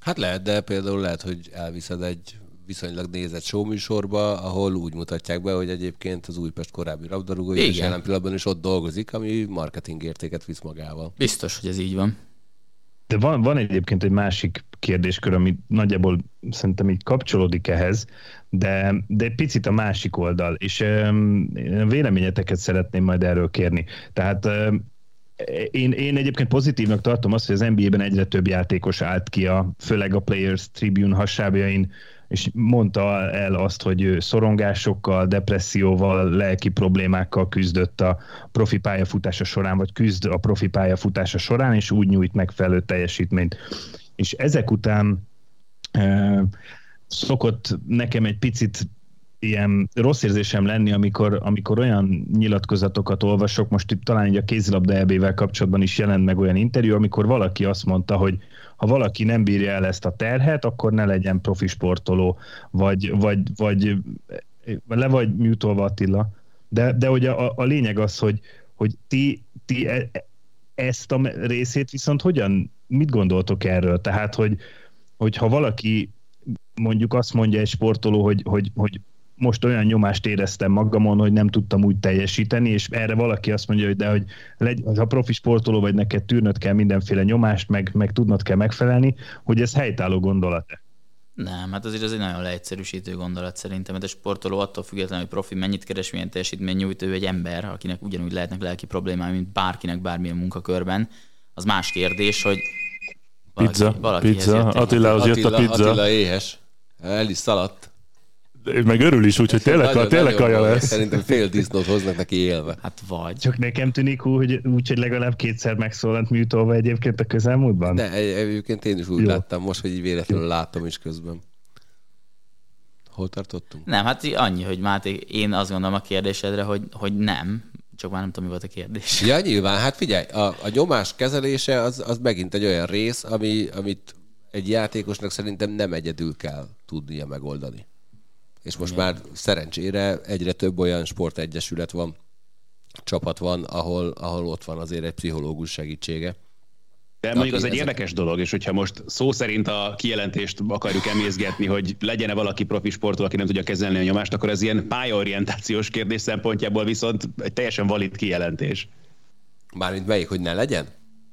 Hát lehet, de például lehet, hogy elviszed egy viszonylag nézett showműsorba, ahol úgy mutatják be, hogy egyébként az Újpest korábbi rabdarúgó, és jelen pillanatban is ott dolgozik, ami marketing értéket visz magával. Biztos, hogy ez így van. De van, van egyébként egy másik kérdéskör, ami nagyjából szerintem így kapcsolódik ehhez, de, de egy picit a másik oldal, és um, véleményeteket szeretném majd erről kérni. Tehát um, én, én egyébként pozitívnak tartom azt, hogy az NBA-ben egyre több játékos állt ki, a, főleg a Players Tribune hasábjain, és mondta el azt, hogy szorongásokkal, depresszióval, lelki problémákkal küzdött a profi pályafutása során, vagy küzd a profi pályafutása során, és úgy nyújt megfelelő teljesítményt. És ezek után e, szokott nekem egy picit ilyen rossz érzésem lenni, amikor, amikor olyan nyilatkozatokat olvasok, most itt talán így a kézilabda eb kapcsolatban is jelent meg olyan interjú, amikor valaki azt mondta, hogy ha valaki nem bírja el ezt a terhet, akkor ne legyen profi sportoló, vagy, vagy, vagy le vagy műtolva Attila. De, de hogy a, a lényeg az, hogy, hogy ti, ti e, ezt a részét viszont hogyan, mit gondoltok erről? Tehát, hogy, hogy ha valaki mondjuk azt mondja egy sportoló, hogy, hogy, hogy most olyan nyomást éreztem magamon, hogy nem tudtam úgy teljesíteni, és erre valaki azt mondja, hogy de hogy legy, ha profi sportoló vagy, neked tűrnöd kell mindenféle nyomást, meg, meg tudnod kell megfelelni, hogy ez helytálló gondolat nem, hát azért ez egy nagyon leegyszerűsítő gondolat szerintem, mert a sportoló attól függetlenül, hogy profi mennyit keres, milyen teljesítmény nyújt, ő egy ember, akinek ugyanúgy lehetnek lelki problémái, mint bárkinek bármilyen munkakörben. Az más kérdés, hogy valaki, pizza, valaki pizza. Attila, az jött a pizza. Attila éhes. El is szaladt meg örül is, úgyhogy tényleg, nagyon, tényleg kaja lesz. Szerintem fél disznót hoznak neki élve. Hát vagy. Csak nekem tűnik úgy, úgy hogy legalább kétszer megszólalt műtolva egyébként a közelmúltban. De egyébként én is úgy Jó. láttam most, hogy így véletlenül látom is közben. Hol tartottunk? Nem, hát annyi, hogy Máté, én azt gondolom a kérdésedre, hogy, hogy nem, csak már nem tudom, mi volt a kérdés. Ja, nyilván, hát figyelj, a, a nyomás kezelése az, az megint egy olyan rész, ami, amit egy játékosnak szerintem nem egyedül kell tudnia megoldani. És most Igen. már szerencsére egyre több olyan sportegyesület van, csapat van, ahol, ahol ott van azért egy pszichológus segítsége. De mondjuk az egy érdekes dolog, és hogyha most szó szerint a kijelentést akarjuk emészgetni, hogy legyen-e valaki profi sportoló, aki nem tudja kezelni a nyomást, akkor ez ilyen pályaorientációs kérdés szempontjából viszont egy teljesen valid kijelentés. Mármint melyik, hogy ne legyen?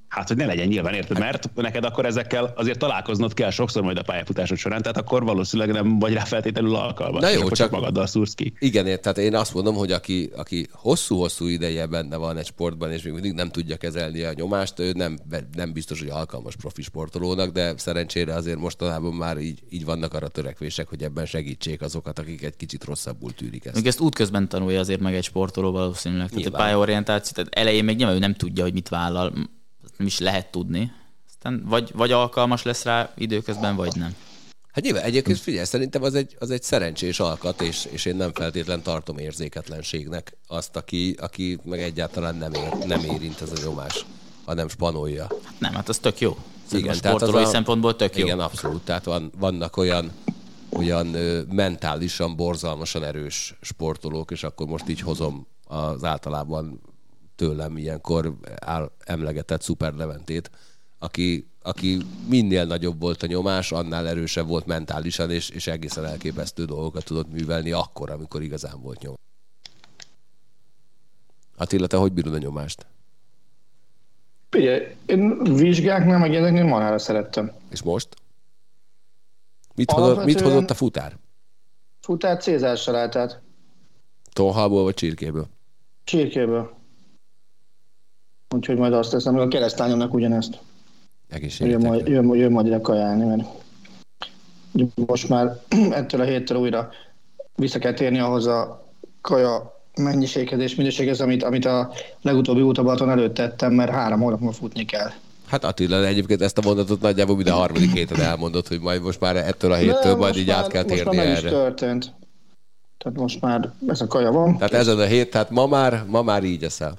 Hát, hogy ne legyen nyilván, érted? Mert neked akkor ezekkel azért találkoznod kell sokszor majd a pályafutásod során, tehát akkor valószínűleg nem vagy rá feltétlenül alkalmas. Na jó, csak, csak magaddal szúrsz ki. Igen, tehát én azt mondom, hogy aki, aki hosszú-hosszú ideje benne van egy sportban, és még mindig nem tudja kezelni a nyomást, ő nem, nem biztos, hogy alkalmas profi sportolónak, de szerencsére azért mostanában már így, így vannak arra törekvések, hogy ebben segítsék azokat, akik egy kicsit rosszabbul tűrik ezt. Még ezt útközben tanulja azért meg egy sportoló valószínűleg. Tehát a pályaorientáció, tehát elején még nyilván ő nem tudja, hogy mit vállal nem is lehet tudni. Aztán vagy, vagy alkalmas lesz rá időközben, vagy nem. Hát nyilván egyébként figyelj, szerintem az egy, az egy szerencsés alkat, és, és én nem feltétlen tartom érzéketlenségnek azt, aki, aki meg egyáltalán nem, ér, nem érint ez a nyomás, hanem spanolja. Hát nem, hát az tök jó. Igen, sportolói a, szempontból tök jó. Igen, abszolút. Tehát van, vannak olyan, olyan mentálisan, borzalmasan erős sportolók, és akkor most így hozom az általában tőlem ilyenkor áll, emlegetett Szuper Leventét, aki, aki minél nagyobb volt a nyomás, annál erősebb volt mentálisan, és, és egészen elképesztő dolgokat tudott művelni akkor, amikor igazán volt nyom. Attila, te hogy bírod a nyomást? Ugye, én vizsgáknál, meg ilyeneknél manára szerettem. És most? Mit, hozott, mit hozott a futár? Futár Cézár salátát. Tonhalból vagy csirkéből? Csirkéből. Úgyhogy majd azt teszem, hogy a keresztányomnak ugyanezt. Jön majd, jön, jön majd ide kajálni, mert most már ettől a héttől újra vissza kell térni ahhoz a kaja mennyiséghez és minőséghez, amit, amit a legutóbbi útabaton előtt tettem, mert három hónap múlva futni kell. Hát Attila, egyébként ezt a mondatot nagyjából minden a harmadik héten elmondott, hogy majd most már ettől a héttől De majd így már, át kell térni most már erre. Is történt. Tehát most már ez a kaja van. Tehát ezen a hét, tehát ma már, ma már így eszel.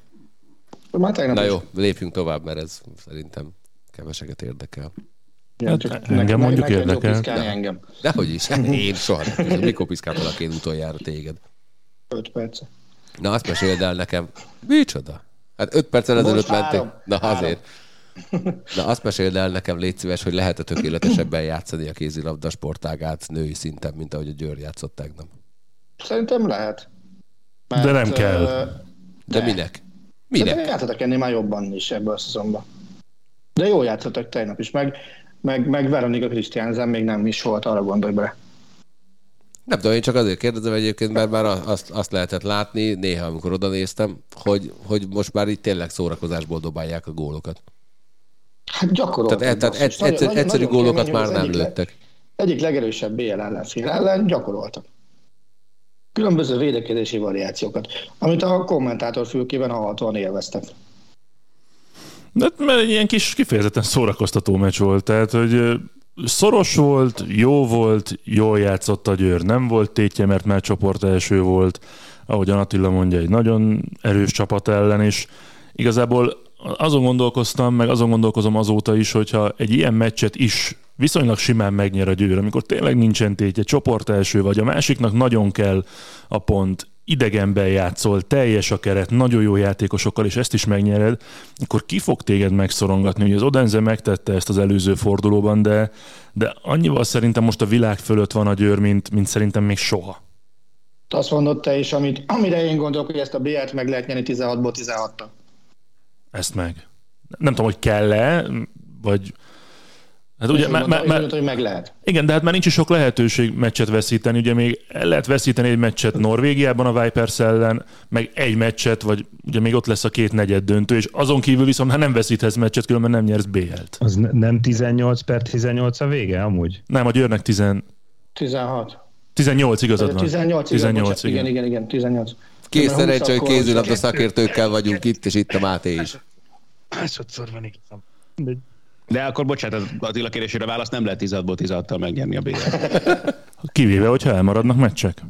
Már Na jó, lépjünk tovább, mert ez szerintem keveseket érdekel. Ja, hát, engem nekem, mondjuk érdekel. De, engem. Dehogy is, én soha nem. Mikor piszkáltalak én utoljára téged? Öt perc. Na azt meséld el nekem. Micsoda? Hát öt perccel ezelőtt mentünk. Na három. azért. Na azt meséld el nekem, légy szíves, hogy lehet-e tökéletesebben játszani a kézilabda sportágát női szinten, mint ahogy a Győr játszott tegnap? Szerintem lehet. Mert, de nem kell. De, de minek? Minek? De játszottak ennél már jobban is ebből a szezonban. De jól játszottak tegnap is, meg, meg, meg Veronika Krisztiánzen még nem is volt, arra gondolj bele. Nem tudom, én csak azért kérdezem egyébként, mert már azt, azt lehetett látni néha, amikor oda néztem, hogy, hogy most már itt tényleg szórakozásból dobálják a gólokat. Hát gyakoroltak. Tehát, tehát egyszer, nagyon, egyszerű nagyon gólokat már nem lőttek. egyik legerősebb BL ellenfél ellen gyakoroltak. Különböző védekezési variációkat, amit a kommentátor fülkében hallhatóan élveztek. De, mert egy ilyen kis kifejezetten szórakoztató meccs volt, tehát hogy szoros volt, jó volt, jól játszott a Győr. Nem volt tétje, mert már csoport első volt, ahogy Attila mondja, egy nagyon erős csapat ellen is. Igazából azon gondolkoztam, meg azon gondolkozom azóta is, hogyha egy ilyen meccset is viszonylag simán megnyer a Győr, amikor tényleg nincsen tétje, csoport első vagy, a másiknak nagyon kell a pont, idegenben játszol, teljes a keret, nagyon jó játékosokkal, és ezt is megnyered, akkor ki fog téged megszorongatni? Ugye az Odenze megtette ezt az előző fordulóban, de, de annyival szerintem most a világ fölött van a Győr, mint, mint szerintem még soha. Azt mondod te is, amit, amire én gondolok, hogy ezt a BR-t meg lehet nyerni 16-ból 16 Ezt meg. Nem tudom, hogy kell-e, vagy Hát ugye, mert, mert, mert, hogy meg lehet. Igen, de hát már nincs is sok lehetőség meccset veszíteni. Ugye még el lehet veszíteni egy meccset Norvégiában a Vipers ellen, meg egy meccset, vagy ugye még ott lesz a két negyed döntő, és azon kívül viszont hát nem veszíthetsz meccset, különben nem nyersz BL-t. Az ne, nem 18 per 18 a vége amúgy? Nem, a Győrnek 10... 16. 18 igazad van. 18, 18 igen, igen, igen, igen, 18. Kész szerencsé, hogy kézilabda szakértőkkel vagyunk itt, és itt a Máté is. Másodszor van igazam. De akkor bocsánat, az Attila kérésére választ nem lehet 16-ból 16-tal megnyerni a bl Kivéve, hogyha elmaradnak meccsek.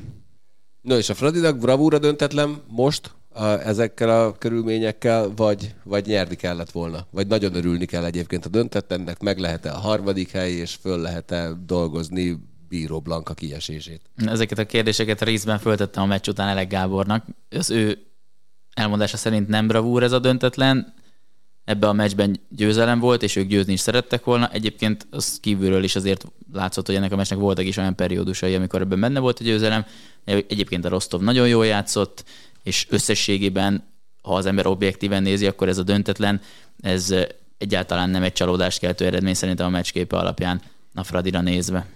No és a Fradinak bravúra döntetlen most a, ezekkel a körülményekkel, vagy, vagy nyerni kellett volna? Vagy nagyon örülni kell egyébként a döntetlennek, meg lehet-e a harmadik hely, és föl lehet-e dolgozni Bíró Blanka kiesését? Ezeket a kérdéseket részben föltettem a meccs után Elek Gábornak. Az ő elmondása szerint nem bravúr ez a döntetlen, ebbe a meccsben győzelem volt, és ők győzni is szerettek volna. Egyébként az kívülről is azért látszott, hogy ennek a meccsnek voltak is olyan periódusai, amikor ebben benne volt a győzelem. Egyébként a Rostov nagyon jól játszott, és összességében, ha az ember objektíven nézi, akkor ez a döntetlen, ez egyáltalán nem egy csalódást keltő eredmény szerintem a meccsképe alapján a Fradira nézve.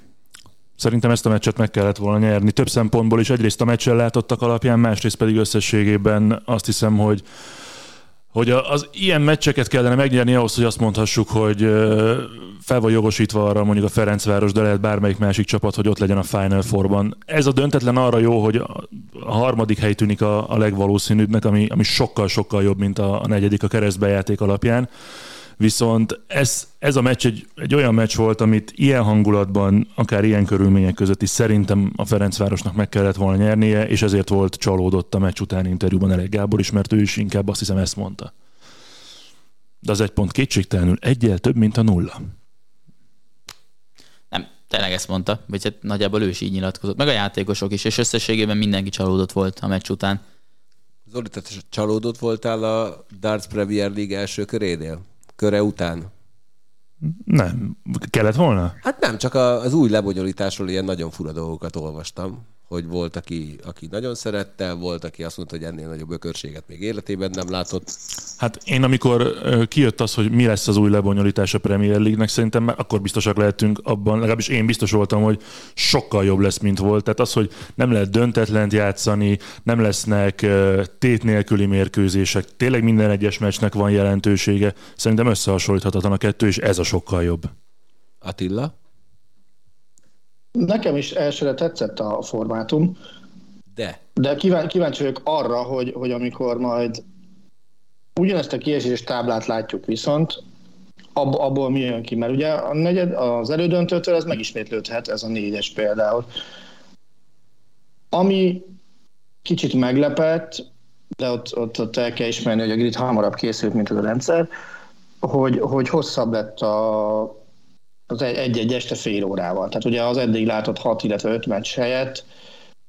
Szerintem ezt a meccset meg kellett volna nyerni. Több szempontból is egyrészt a meccsen látottak alapján, másrészt pedig összességében azt hiszem, hogy hogy az ilyen meccseket kellene megnyerni ahhoz, hogy azt mondhassuk, hogy fel van jogosítva arra mondjuk a Ferencváros, de lehet bármelyik másik csapat, hogy ott legyen a Final Four-ban. Ez a döntetlen arra jó, hogy a harmadik hely tűnik a, a legvalószínűbbnek, ami, ami sokkal-sokkal jobb, mint a, a negyedik a keresztbejáték alapján. Viszont ez, ez a meccs egy, egy olyan meccs volt, amit ilyen hangulatban, akár ilyen körülmények között is szerintem a Ferencvárosnak meg kellett volna nyernie, és ezért volt csalódott a meccs utáni interjúban Elég Gábor is, mert ő is inkább azt hiszem ezt mondta. De az egy pont kétségtelenül egyel több, mint a nulla. Nem, tényleg ezt mondta, vagy hát nagyjából ő is így nyilatkozott, meg a játékosok is, és összességében mindenki csalódott volt a meccs után. Zoli, te csalódott voltál a Darts Premier League első körénél? Köre után? Nem. Kellett volna? Hát nem, csak az új lebonyolításról ilyen nagyon fura dolgokat olvastam hogy volt, aki, aki nagyon szerette, volt, aki azt mondta, hogy ennél nagyobb ökörséget még életében nem látott. Hát én amikor kijött az, hogy mi lesz az új lebonyolítás a Premier League-nek, szerintem már akkor biztosak lehetünk abban, legalábbis én biztos voltam, hogy sokkal jobb lesz, mint volt. Tehát az, hogy nem lehet döntetlent játszani, nem lesznek tét nélküli mérkőzések, tényleg minden egyes meccsnek van jelentősége. Szerintem összehasonlíthatatlan a kettő, és ez a sokkal jobb. Attila? Nekem is elsőre tetszett a formátum. De? De kíváncsi, kíváncsi vagyok arra, hogy, hogy amikor majd ugyanezt a kiesés táblát látjuk viszont, ab, abból mi jön ki? Mert ugye a negyed, az elődöntőtől ez megismétlődhet, ez a négyes például. Ami kicsit meglepett, de ott, ott, ott el kell ismerni, hogy a grid hamarabb készült, mint az a rendszer, hogy, hogy hosszabb lett a, az egy-egy este fél órával. Tehát ugye az eddig látott 6, illetve 5 meccs helyett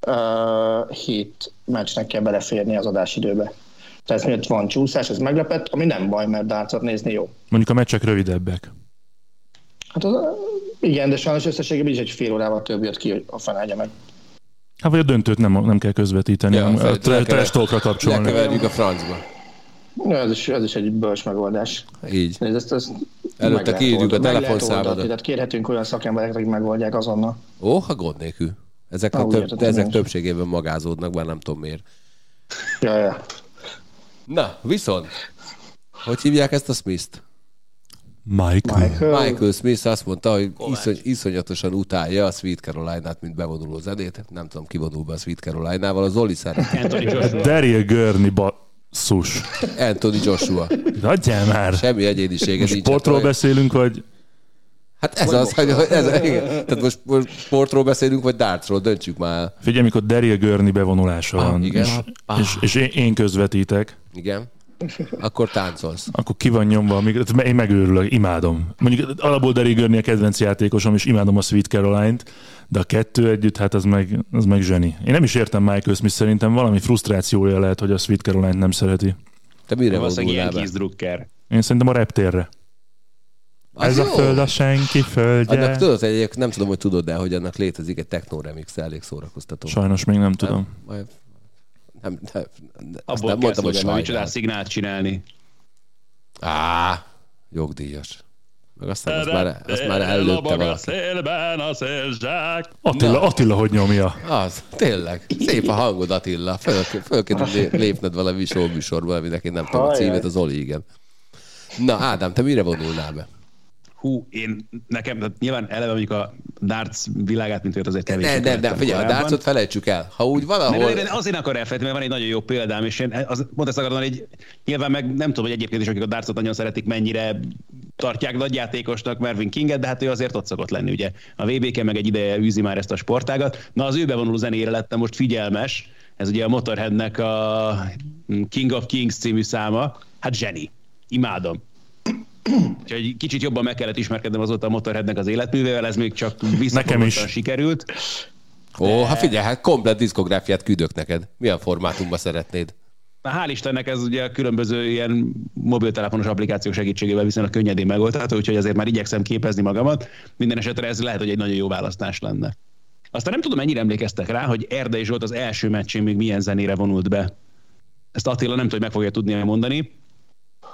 uh, 7 meccsnek kell beleférni az adásidőbe. Tehát miért van csúszás, ez meglepett, ami nem baj, mert dárcot nézni jó. Mondjuk a meccsek rövidebbek. Hát az, igen, de sajnos összességében is egy fél órával több jött ki, a fenegye meg. Hát vagy a döntőt nem, nem kell közvetíteni, ja, a trash kapcsolni. Lekeverjük a francba. Ja, ez, is, ez is egy bölcs megoldás. Így. Nézd, ezt, ezt Előtte kiírjuk a telefonszámodat. Tehát kérhetünk olyan szakembereket, akik megoldják azonnal. Ó, ha gond nélkül. Ezek, a több, de ezek többségében magázódnak, már nem tudom miért. Ja, ja. Na, viszont, hogy hívják ezt a Smith-t? Michael. Michael. Michael Smith azt mondta, hogy iszony, iszonyatosan utálja a Sweet Caroline-át, mint bevonuló zenét. Nem tudom, ki vonul be a Sweet Caroline-ával. A Zoli szeret. Daryl Gurney basszus. Anthony Joshua. Hagyjál már. Semmi egyénisége nincs. Sportról beszélünk, vagy... Hát ez az, hogy ez, igen. Tehát most, most sportról beszélünk, vagy dartsról, döntsük már. Figyelj, mikor Daryl Gurney bevonulása ah, van, igen. és, és, és én, én közvetítek. Igen. Akkor táncolsz. Akkor ki van nyomva, én megőrülök, imádom. Mondjuk alapból Daryl Gurney a kedvenc játékosom, és imádom a Sweet Caroline-t, de a kettő együtt, hát az meg, az meg zseni. Én nem is értem Michael Smith, szerintem valami frusztrációja lehet, hogy a Sweet Caroline-t nem szereti. Te mire Valószínűleg ilyen drukker. Én szerintem a reptérre. Az Ez jó. a föld a senki földje. Annak tudod, egyébként nem tudom, hogy tudod de hogy annak létezik egy techno remix, elég szórakoztató. Sajnos még nem tudom. Nem, nem, nem, nem, Abból nem mondtam, hogy sajnál. szignált csinálni. Á, jogdíjas. Meg aztán azt már, azt már előtte valaki. szélben a szélzsák. Attila, Attila, hogy nyomja? Az, tényleg. Szép a hangod, Attila. Föl, föl kell lépned valami show műsorba, aminek én nem tudom a címét, az Oli, igen. Na, Ádám, te mire vonulnál be? Hú, én nekem, tehát nyilván eleve mondjuk a darts világát, mint olyat azért kevés. Nem, nem, nem, figyelj, a dartsot felejtsük el. Ha úgy valahol... Nem, azért akar elfelejteni, mert van egy nagyon jó példám, és én az, pont ezt akarom hogy nyilván meg nem tudom, hogy egyébként is, akik a dartsot nagyon szeretik, mennyire tartják nagyjátékosnak Mervin Kinget, de hát ő azért ott szokott lenni, ugye. A VB-ken meg egy ideje űzi már ezt a sportágat. Na, az ő bevonuló zenére lettem most figyelmes, ez ugye a Motorheadnek a King of Kings című száma, hát zseni. Imádom. Úgyhogy kicsit jobban meg kellett ismerkednem azóta a Motorheadnek az életművével, ez még csak visszafogottan sikerült. Ó, de... hát figyelj, hát komplet diszkográfiát küldök neked. Milyen formátumban szeretnéd? Na, hál' Istennek ez ugye a különböző ilyen mobiltelefonos applikációk segítségével viszonylag könnyedén megoldható, úgyhogy azért már igyekszem képezni magamat. Minden esetre ez lehet, hogy egy nagyon jó választás lenne. Aztán nem tudom, mennyire emlékeztek rá, hogy Erdei Zsolt az első meccsén még milyen zenére vonult be. Ezt Attila nem tudom, hogy meg fogja tudni mondani.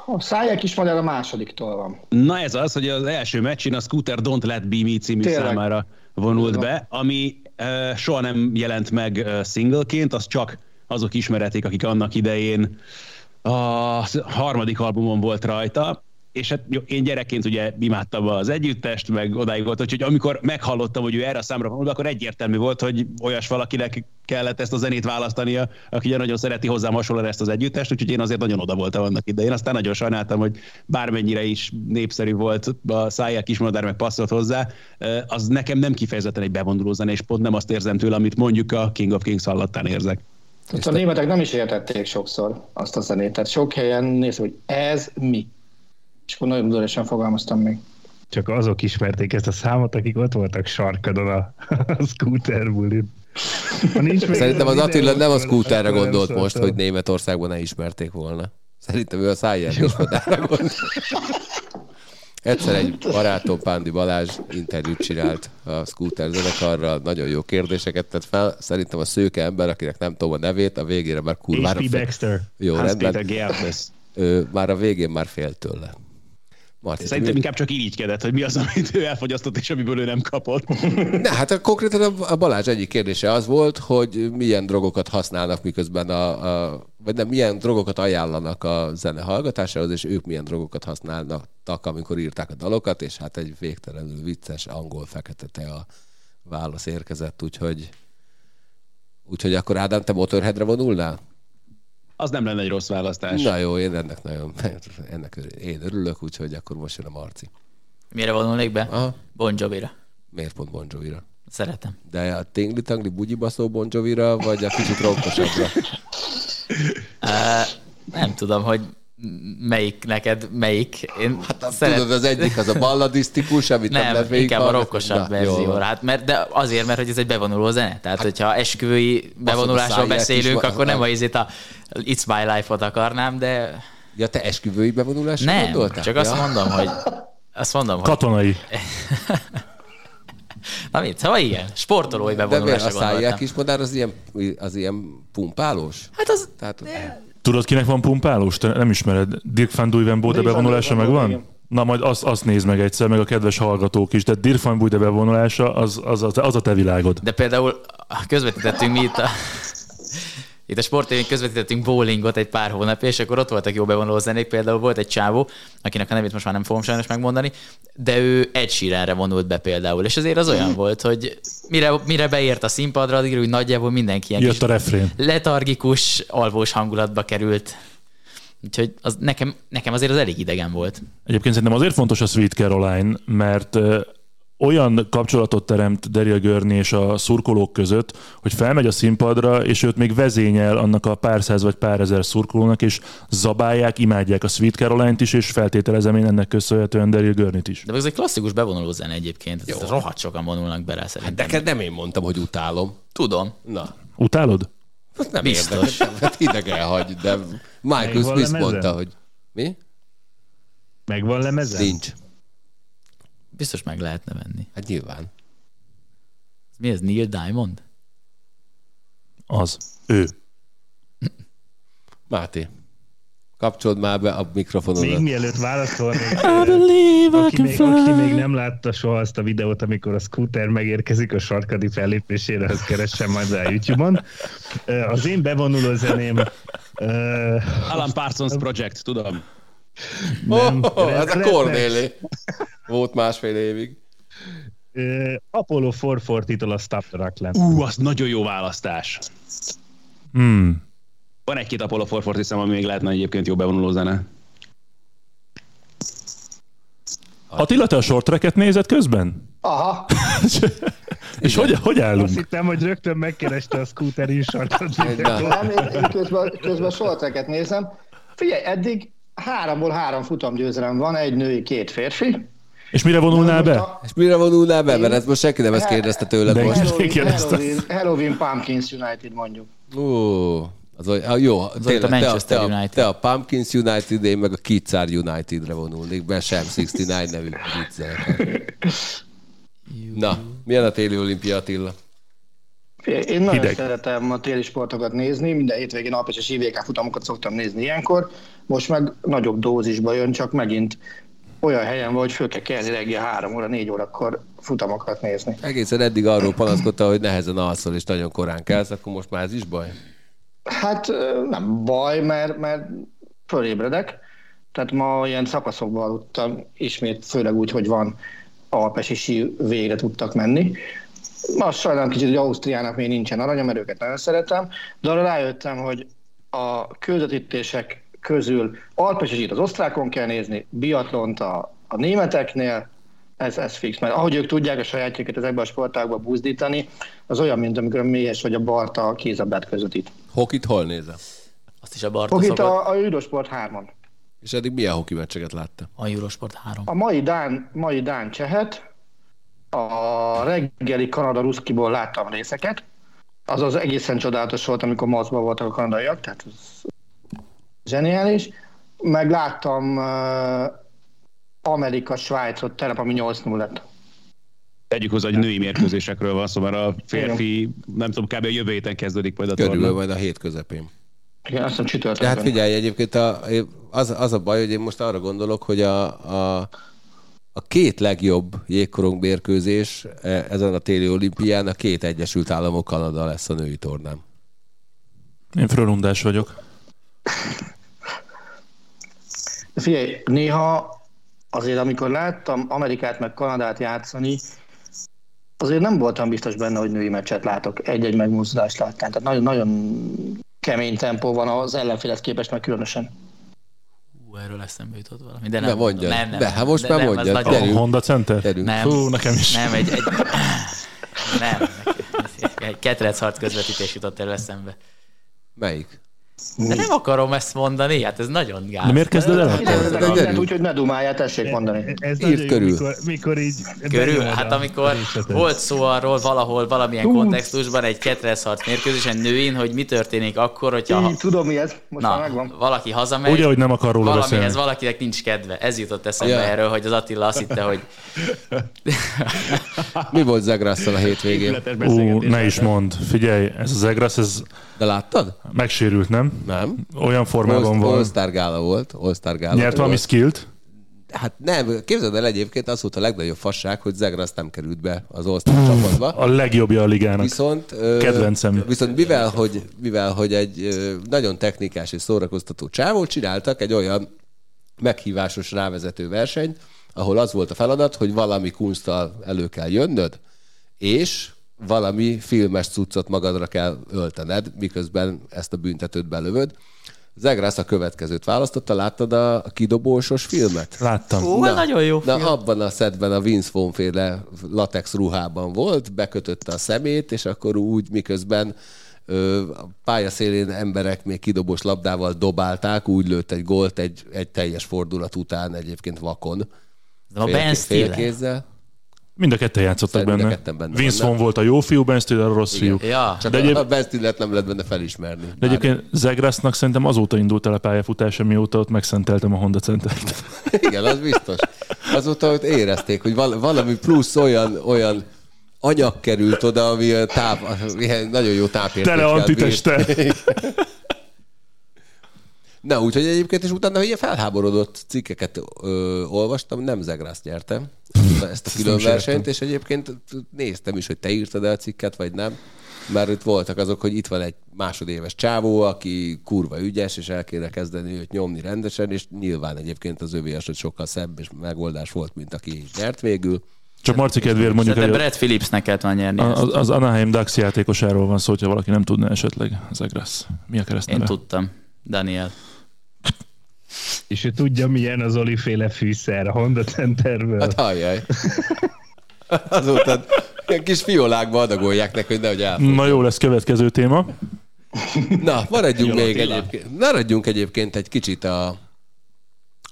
A száják is magyar a másodiktól van. Na ez az, hogy az első meccsin a Scooter Don't Let Be Me című Tényleg. számára vonult be, ami uh, soha nem jelent meg uh, singleként, az csak azok ismeretik, akik annak idején a harmadik albumon volt rajta, és hát jó, én gyerekként ugye imádtam az együttest, meg odáig volt, hogy amikor meghallottam, hogy ő erre a számra van, akkor egyértelmű volt, hogy olyas valakinek kellett ezt a zenét választania, aki ugye nagyon szereti hozzám hasonlóan ezt az együttest, úgyhogy én azért nagyon oda voltam annak idején. Aztán nagyon sajnáltam, hogy bármennyire is népszerű volt a szájjel kismodár, meg passzolt hozzá, az nekem nem kifejezetten egy bevonuló zene, és pont nem azt érzem tőle, amit mondjuk a King of Kings hallattán érzek. Hát a németek nem is értették sokszor azt a zenét. Tehát sok helyen nézve, hogy ez mi és akkor nagyon udvariasan fogalmaztam még. Csak azok ismerték ezt a számot, akik ott voltak sarkadon a, a scooter bulin. Szerintem az Attila nem a scooterre gondolt most, hogy Németországban ne ismerték volna. Szerintem ő a szájjel is gondolt. Egyszer egy barátom, Pándi Balázs interjút csinált a Scooter zenekarral, nagyon jó kérdéseket tett fel. Szerintem a szőke ember, akinek nem tudom a nevét, a végére már kurvára... H.P. Baxter. Jó, Hans rendben. Ő már a végén már fél tőle. Marci, Szerintem inkább csak irigykedett, hogy mi az, amit ő elfogyasztott, és amiből ő nem kapott. Ne, hát konkrétan a Balázs egyik kérdése az volt, hogy milyen drogokat használnak, miközben a, a vagy nem, milyen drogokat ajánlanak a zene hallgatásához, és ők milyen drogokat használnak, amikor írták a dalokat, és hát egy végtelenül vicces angol fekete te a válasz érkezett, úgyhogy úgyhogy akkor Ádám, te Motorheadre vonulnál? Az nem lenne egy rossz választás. Na jó, én ennek nagyon, ennek én örülök, úgyhogy akkor most jön a Marci. Mire vonulnék be? Aha. Bon Jovi-ra. Miért pont Bon Jovi-ra? Szeretem. De a tingli tangli bugyibaszó Bon Jovi-ra, vagy a kicsit ronkosabbra? uh, nem tudom, hogy melyik neked, melyik. Én hát szeret... tudod, az egyik az a balladisztikus, amit nem, nem inkább a rokkosabb verzió. Hát, mert, de azért, mert hogy ez egy bevonuló zene. Tehát, hát, hogyha esküvői bevonulásról beszélünk, akkor nem a izét a It's My Life-ot akarnám, de... Ja, te esküvői bevonulásra nem, gondoltál? csak ja. azt mondom, hogy... Azt mondom, Katonai. Hogy... Na mit, szóval igen, sportolói bevonulásra De miért a szájják is madár az ilyen, az ilyen pumpálós? Hát az... Tehát, Tudod, kinek van pumpálós? Te nem ismered. Dirk van Duivenbode bevonulása megvan? Na majd azt, azt nézd meg egyszer, meg a kedves hallgatók is. Tehát Dirk van Buyde bevonulása az, az, az, az a te világod. De például közvetítettünk mi itt a, itt a sportévén közvetítettünk bowlingot egy pár hónapja, és akkor ott voltak jó bevonuló zenék, például volt egy csávó, akinek a nevét most már nem fogom sajnos megmondani, de ő egy síránra vonult be például, és azért az olyan volt, hogy mire, mire beért a színpadra, addigra úgy nagyjából mindenki ilyen Jött a refrén. letargikus, alvós hangulatba került. Úgyhogy az nekem, nekem azért az elég idegen volt. Egyébként szerintem azért fontos a Sweet Caroline, mert olyan kapcsolatot teremt Daryl Görni és a szurkolók között, hogy felmegy a színpadra, és őt még vezényel annak a pár száz vagy pár ezer szurkolónak, és zabálják, imádják a Sweet Caroline-t is, és feltételezem én ennek köszönhetően Daryl Görnit is. De ez egy klasszikus bevonuló zene egyébként. Jó. Rohadt sokan vonulnak be rá szerintem. De nem én mondtam, hogy utálom. Tudom. Na. Utálod? Hát nem Biztos. érdekel. Hát hideg elhagy, de Michael Smith mondta, hogy mi? Megvan lemezen? Nincs. Biztos meg lehetne venni. Hát nyilván. Mi ez, Neil Diamond? Az. Ő. Máté. Kapcsold már be a mikrofonodat. Még mielőtt válaszolnék, aki, még, aki még nem látta soha azt a videót, amikor a scooter megérkezik a sarkadi fellépésére, az keressen majd a YouTube-on. Az én bevonuló zeném... Alan Parsons Project, tudom. Nem, oh, ez a Cornélé. Volt másfél évig. Uh, Apollo 440-től a Stop the Rockland. Ú, az nagyon jó választás. Hmm. Van egy-két Apollo 440 szem, ami még lehetne egyébként jó bevonuló zene. Attila, te a short tracket nézed közben? Aha. És hogy, hogy állunk? Azt hittem, hogy rögtön megkereste a scooter insartot. Nem, én, közben, közben short tracket nézem. Figyelj, eddig háromból három futamgyőzelem van, egy női, két férfi. És mire vonulnál be? A... És mire vonulnál be? Mert ezt most senki nem ezt kérdezte tőled De most. Halloween, Halloween, Halloween Pumpkins United mondjuk. Ó, az olyan, jó, az tényleg, a Manchester te, a, United. te a Pumpkins United, én meg a Kitsár United-re vonulnék, mert sem 69 nevű. Na, milyen a téli olimpia Attila? Én nagyon Hideg. szeretem a téli sportokat nézni, minden hétvégén alpes és IVK futamokat szoktam nézni ilyenkor, most meg nagyobb dózisba jön, csak megint olyan helyen vagy, hogy föl kell kelni reggel 3 óra, 4 órakor futamokat nézni. Egészen eddig arról panaszkodta, hogy nehezen alszol és nagyon korán kelsz, akkor most már ez is baj? Hát nem baj, mert, mert fölébredek. Tehát ma ilyen szakaszokban aludtam, ismét főleg úgy, hogy van alpesi sí végre tudtak menni. Azt sajnálom kicsit, hogy Ausztriának még nincsen aranya, mert őket nagyon szeretem, de arra rájöttem, hogy a közvetítések közül alpesisít az osztrákon kell nézni, biatlont a, a németeknél, ez, ez fix, mert ahogy ők tudják a sajátjukat ezekben a sportákban buzdítani, az olyan, mint amikor a mélyes vagy a Barta a kézabdát közvetít. Hokit hol nézel? Azt is a Barta Hokit szokott. a, a Eurosport 3-on. És eddig milyen hoki meccseket látta? A Eurosport 3. A mai Dán, mai Dán Csehet, a reggeli Kanada-Ruszkiból láttam részeket, az az egészen csodálatos volt, amikor Mazban voltak a kanadaiak, tehát zseniális. Meg láttam uh, Amerika-Svájcot telep, ami 8-0 lett. Tegyük hozzá, hogy női mérkőzésekről van szó, mert a férfi, nem tudom, kb. a jövő héten kezdődik majd a Körülbelül torna. majd a hét közepén. Igen, azt hiszem De csütörtökön. hát figyelj, egyébként a, az, az a baj, hogy én most arra gondolok, hogy a, a, a két legjobb jégkorong mérkőzés e, ezen a téli olimpián a két Egyesült Államok Kanada lesz a női tornán. Én frölundás vagyok. Figyelj, néha azért, amikor láttam Amerikát meg Kanadát játszani, azért nem voltam biztos benne, hogy női meccset látok. Egy-egy megmozdulást láttam. Tehát nagyon, nagyon kemény tempó van az ellenfélet képest, meg különösen. Hú, erről eszembe jutott valami. De Ne nem, mondjad. Nem, nem, De, hát most de már nem, az mondjad. nagyon- A Gyerünk. Honda Center? Gyerünk. Nem. Fú, nekem is. Nem, egy, egy, nem, egy ketrecharc közvetítés jutott erről eszembe. Melyik? De nem akarom ezt mondani, hát ez nagyon gáz. De miért kezded el? Ide de vezetek gyerünk. úgy, hogy ne dumálják, tessék mondani. Ez jó, körül. Mikor, mikor így... Körül, hát a amikor volt szó arról valahol, valamilyen kontextusban egy ketrecharc mérkőzésen nőin, hogy mi történik akkor, hogyha Így, tudom mi ez, most már na, megvan. valaki hazamegy, Ugye, hogy nem akar róla valamihez beszélni. valakinek nincs kedve. Ez jutott eszembe Ja. erről, hogy az Attila azt hitte, hogy Mi volt Zagrasszal a hétvégén? Ú, ne is mond. Figyelj, ez az Egrász, ez De láttad? megsérült, nem? Nem. Olyan formában All- van. All-Star gála volt. All-Star gála Nyert valami skillt? Hát nem, képzeld el egyébként, az volt a legnagyobb fasság, hogy Zegras nem került be az All-Star csapatba. A legjobbja a ligának. Viszont, Kedvencem. Viszont mivel hogy, mivel, hogy egy nagyon technikás és szórakoztató csávót csináltak, egy olyan meghívásos rávezető versenyt, ahol az volt a feladat, hogy valami kunsttal elő kell jönnöd, és valami filmes cuccot magadra kell öltened, miközben ezt a büntetőt belövöd. Zegrász a következőt választotta, láttad a kidobósos filmet? Láttam. Ó, na, nagyon jó Na, film. abban a szedben a Vince Vaughn féle latex ruhában volt, bekötötte a szemét, és akkor úgy miközben ö, a pályaszélén emberek még kidobós labdával dobálták, úgy lőtt egy gólt egy, egy teljes fordulat után egyébként vakon. A Ben Stiller. Félkézzel. Mind a ketten játszottak Mind a benne. ketten benne Vince. Vaughn volt a jó fiú, Ben Stiller a rossz fiú. Ja. Csak De egyéb- a Ben Stillert nem lehet benne felismerni. De egyébként Zegrasznak szerintem azóta indult el a pályafutása, mióta ott megszenteltem a Honda Centert. Igen, az biztos. Azóta ott érezték, hogy val- valami plusz olyan, olyan anyag került oda, ami táp, ilyen nagyon jó tápértékkel Tele antiteste. Na, úgyhogy egyébként is utána ilyen felháborodott cikkeket ö, olvastam, nem Zegrász nyertem ezt a külön is versenyt, és egyébként néztem is, hogy te írtad el a cikket, vagy nem, mert itt voltak azok, hogy itt van egy másodéves csávó, aki kurva ügyes, és el kéne kezdeni őt nyomni rendesen, és nyilván egyébként az övé eset sokkal szebb és megoldás volt, mint aki nyert végül. Csak Marci kedvéért mondjuk, hogy Brad Phillipsnek kellett volna nyerni ezt. az, az Anaheim Ducks játékosáról van szó, hogyha valaki nem tudná esetleg. Zegrász. Mi a Én keresztneve? tudtam. Daniel. És ő tudja, milyen az oliféle fűszer a Honda Centerből. Hát halljaj. Azóta ilyen kis fiolákba adagolják neki, hogy nehogy elfog. Na jó lesz, következő téma. Na, maradjunk Jó, még Attila. egyébként, maradjunk egyébként egy kicsit a,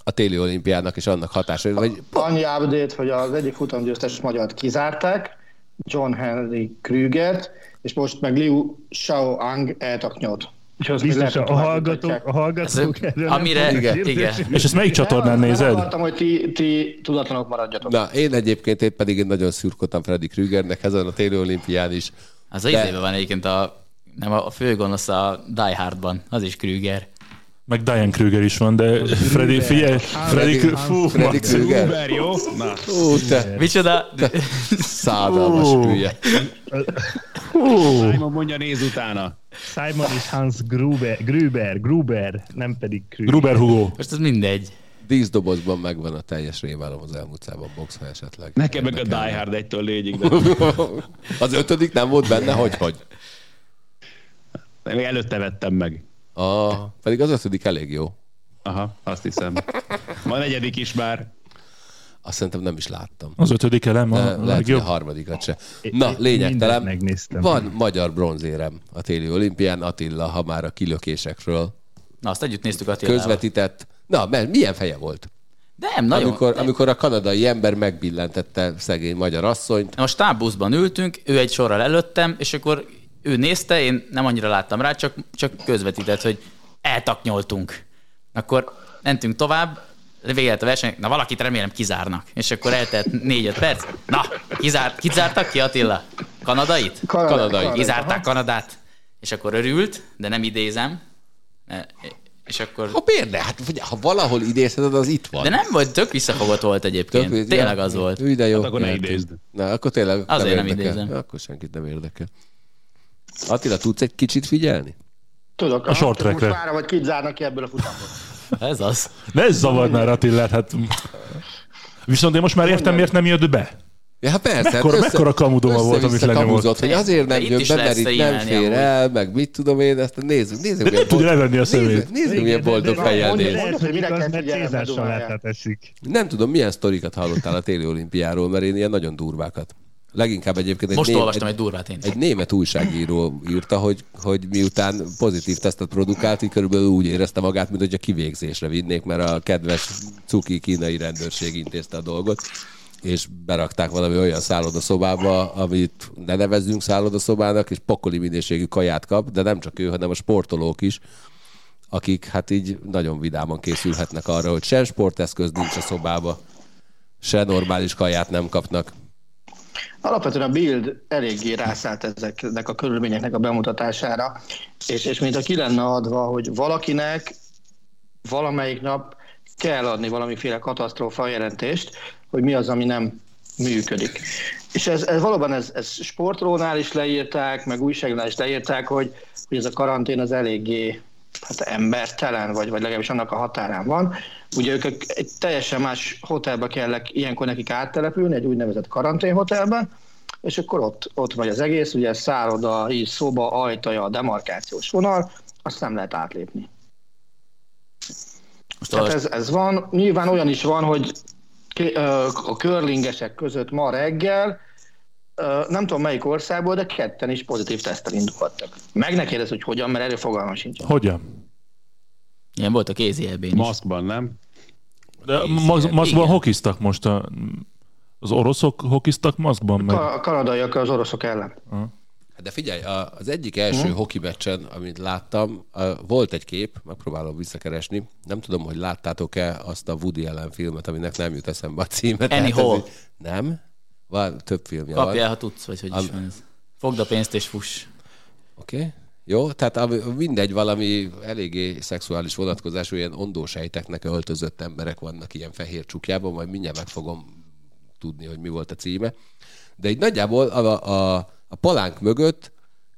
a téli olimpiának és annak hatása, vagy Annyi update, hogy az egyik futamgyőztes magyart kizárták, John Henry Krügert, és most meg Liu Xiaoang eltaknyot. És még Biztos a hallgatók, a hallgatók erről nem Amire, igen. igen. És ezt melyik csatornán Nem, nézed? Nem akartam, hogy ti, ti tudatlanok maradjatok. Na, én egyébként én pedig én nagyon szürkodtam Freddy Krügernek ezen a téli olimpián is. Az De- izében van egyébként a, nem a főgonosz a Die Hardban, az is Krüger. Meg Diane Kruger is van, de Freddy, figyelj, Freddy, Freddy- fú, Freddy. Krüger. Uber, jó? Na, Ú, te Micsoda? szádalmas Ó. hülye. Simon mondja, néz utána. Simon és Hans Gruber, Gruber, Gruber, nem pedig Krüger. Gruber Hugo. Most ez mindegy. Díszdobozban megvan a teljes rémálom az elmúlt szában box, ha esetleg. Nekem meg a. Die Hard egytől légyig, de Az ötödik nem volt benne, hogy hogy? még előtte vettem meg. Ah, pedig az ötödik elég jó. Aha, azt hiszem. Van a negyedik is már. Azt szerintem nem is láttam. Az ötödik elem De a lehet, hogy a legjobb. harmadikat se. Na, én lényegtelen. megnéztem. Van magyar bronzérem a téli olimpián, Attila, ha már a kilökésekről Na, azt együtt néztük Attilával. közvetített. Na, mert milyen feje volt? Nem, nagyon. Amikor, nem. amikor a kanadai ember megbillentette szegény magyar asszonyt, Na, Most stábbuszban ültünk, ő egy sorral előttem, és akkor ő nézte, én nem annyira láttam rá, csak, csak közvetített, hogy eltaknyoltunk. Akkor mentünk tovább, vége lett a verseny, na valakit remélem kizárnak. És akkor eltelt négy-öt perc. Na, kizár, kizártak ki Attila? Kanadait? Kanada- Kanadai. Kanada, Kizárták aha. Kanadát. És akkor örült, de nem idézem. És akkor... a pérde, hát ugye, ha valahol idézheted, az itt van. De nem volt, tök visszafogott volt egyébként. Tök- Tényleg az volt. Ú, de jó. Hát akkor ne idézd. Na, akkor tényleg Azért nem érdekel. idézem. Akkor senkit nem érdekel. Attila, tudsz egy kicsit figyelni? Tudok, A short aha, most trackre. várom, hogy kit zárnak ki ebből a futamból. Ez az. Ne zavard már Attillát, hát... Viszont én most már értem, miért nem jött be. Ja, hát persze. Mekkora- mekkora kamudoma volt, amit lenyomolt. hogy azért nem De jött be, mert itt nem fér el, meg mit tudom én, ezt nézzük, nézzük, milyen tudja levenni a szemét. Nézzük, nézzük milyen boldog fejjel néz. Lehet, hogy igaz, mert bedumálják. láthateszik. Nem tudom, milyen sztorikat hallottál a téli olimpiáról, mert én ilyen nagyon durvákat. Leginkább egyébként egy, Most ném, olvastam egy, egy durvát én. egy német újságíró írta, hogy, hogy miután pozitív tesztet produkált, így körülbelül úgy érezte magát, mint hogy a kivégzésre vinnék, mert a kedves cuki kínai rendőrség intézte a dolgot és berakták valami olyan szállodaszobába, amit ne nevezzünk szállodaszobának, és pokoli minőségű kaját kap, de nem csak ő, hanem a sportolók is, akik hát így nagyon vidáman készülhetnek arra, hogy se sporteszköz nincs a szobába, se normális kaját nem kapnak. Alapvetően a Build eléggé rászállt ezeknek a körülményeknek a bemutatására, és, és mint a ki lenne adva, hogy valakinek valamelyik nap kell adni valamiféle katasztrófa jelentést, hogy mi az, ami nem működik. És ez, ez valóban ez, ez sportrónál is leírták, meg újságnál is leírták, hogy, hogy ez a karantén az eléggé hát embertelen, vagy, vagy legalábbis annak a határán van. Ugye ők egy teljesen más hotelbe kellek ilyenkor nekik áttelepülni, egy úgynevezett karanténhotelben, és akkor ott, ott vagy az egész, ugye szálloda, így szoba, ajtaja, a demarkációs vonal, azt nem lehet átlépni. Most Tehát ez, ez van. Nyilván olyan is van, hogy a körlingesek között ma reggel, nem tudom melyik országból, de ketten is pozitív tesztel indulhattak. Meg ne kérdez, hogy hogyan, mert erről fogalma sincs. Hogyan? Ilyen volt a kézi ebén Maszkban, nem? De maszkban hokiztak most a, az oroszok hokiztak maszkban? Meg? A kanadaiak az oroszok ellen. Uh-huh. De figyelj, az egyik első hmm. hoki meccsen, amit láttam, volt egy kép, megpróbálom visszakeresni. Nem tudom, hogy láttátok-e azt a Woody Allen filmet, aminek nem jut eszembe a címet. Anyhol. Nem? Van több filmje Kapjál, van. ha tudsz, vagy hogy Am... is van ez. Fogd a pénzt és fuss. Oké. Okay. Jó, tehát mindegy, valami eléggé szexuális vonatkozású ilyen ondósejteknek öltözött emberek vannak ilyen fehér csukjában, majd mindjárt meg fogom tudni, hogy mi volt a címe. De így nagyjából a, a a palánk mögött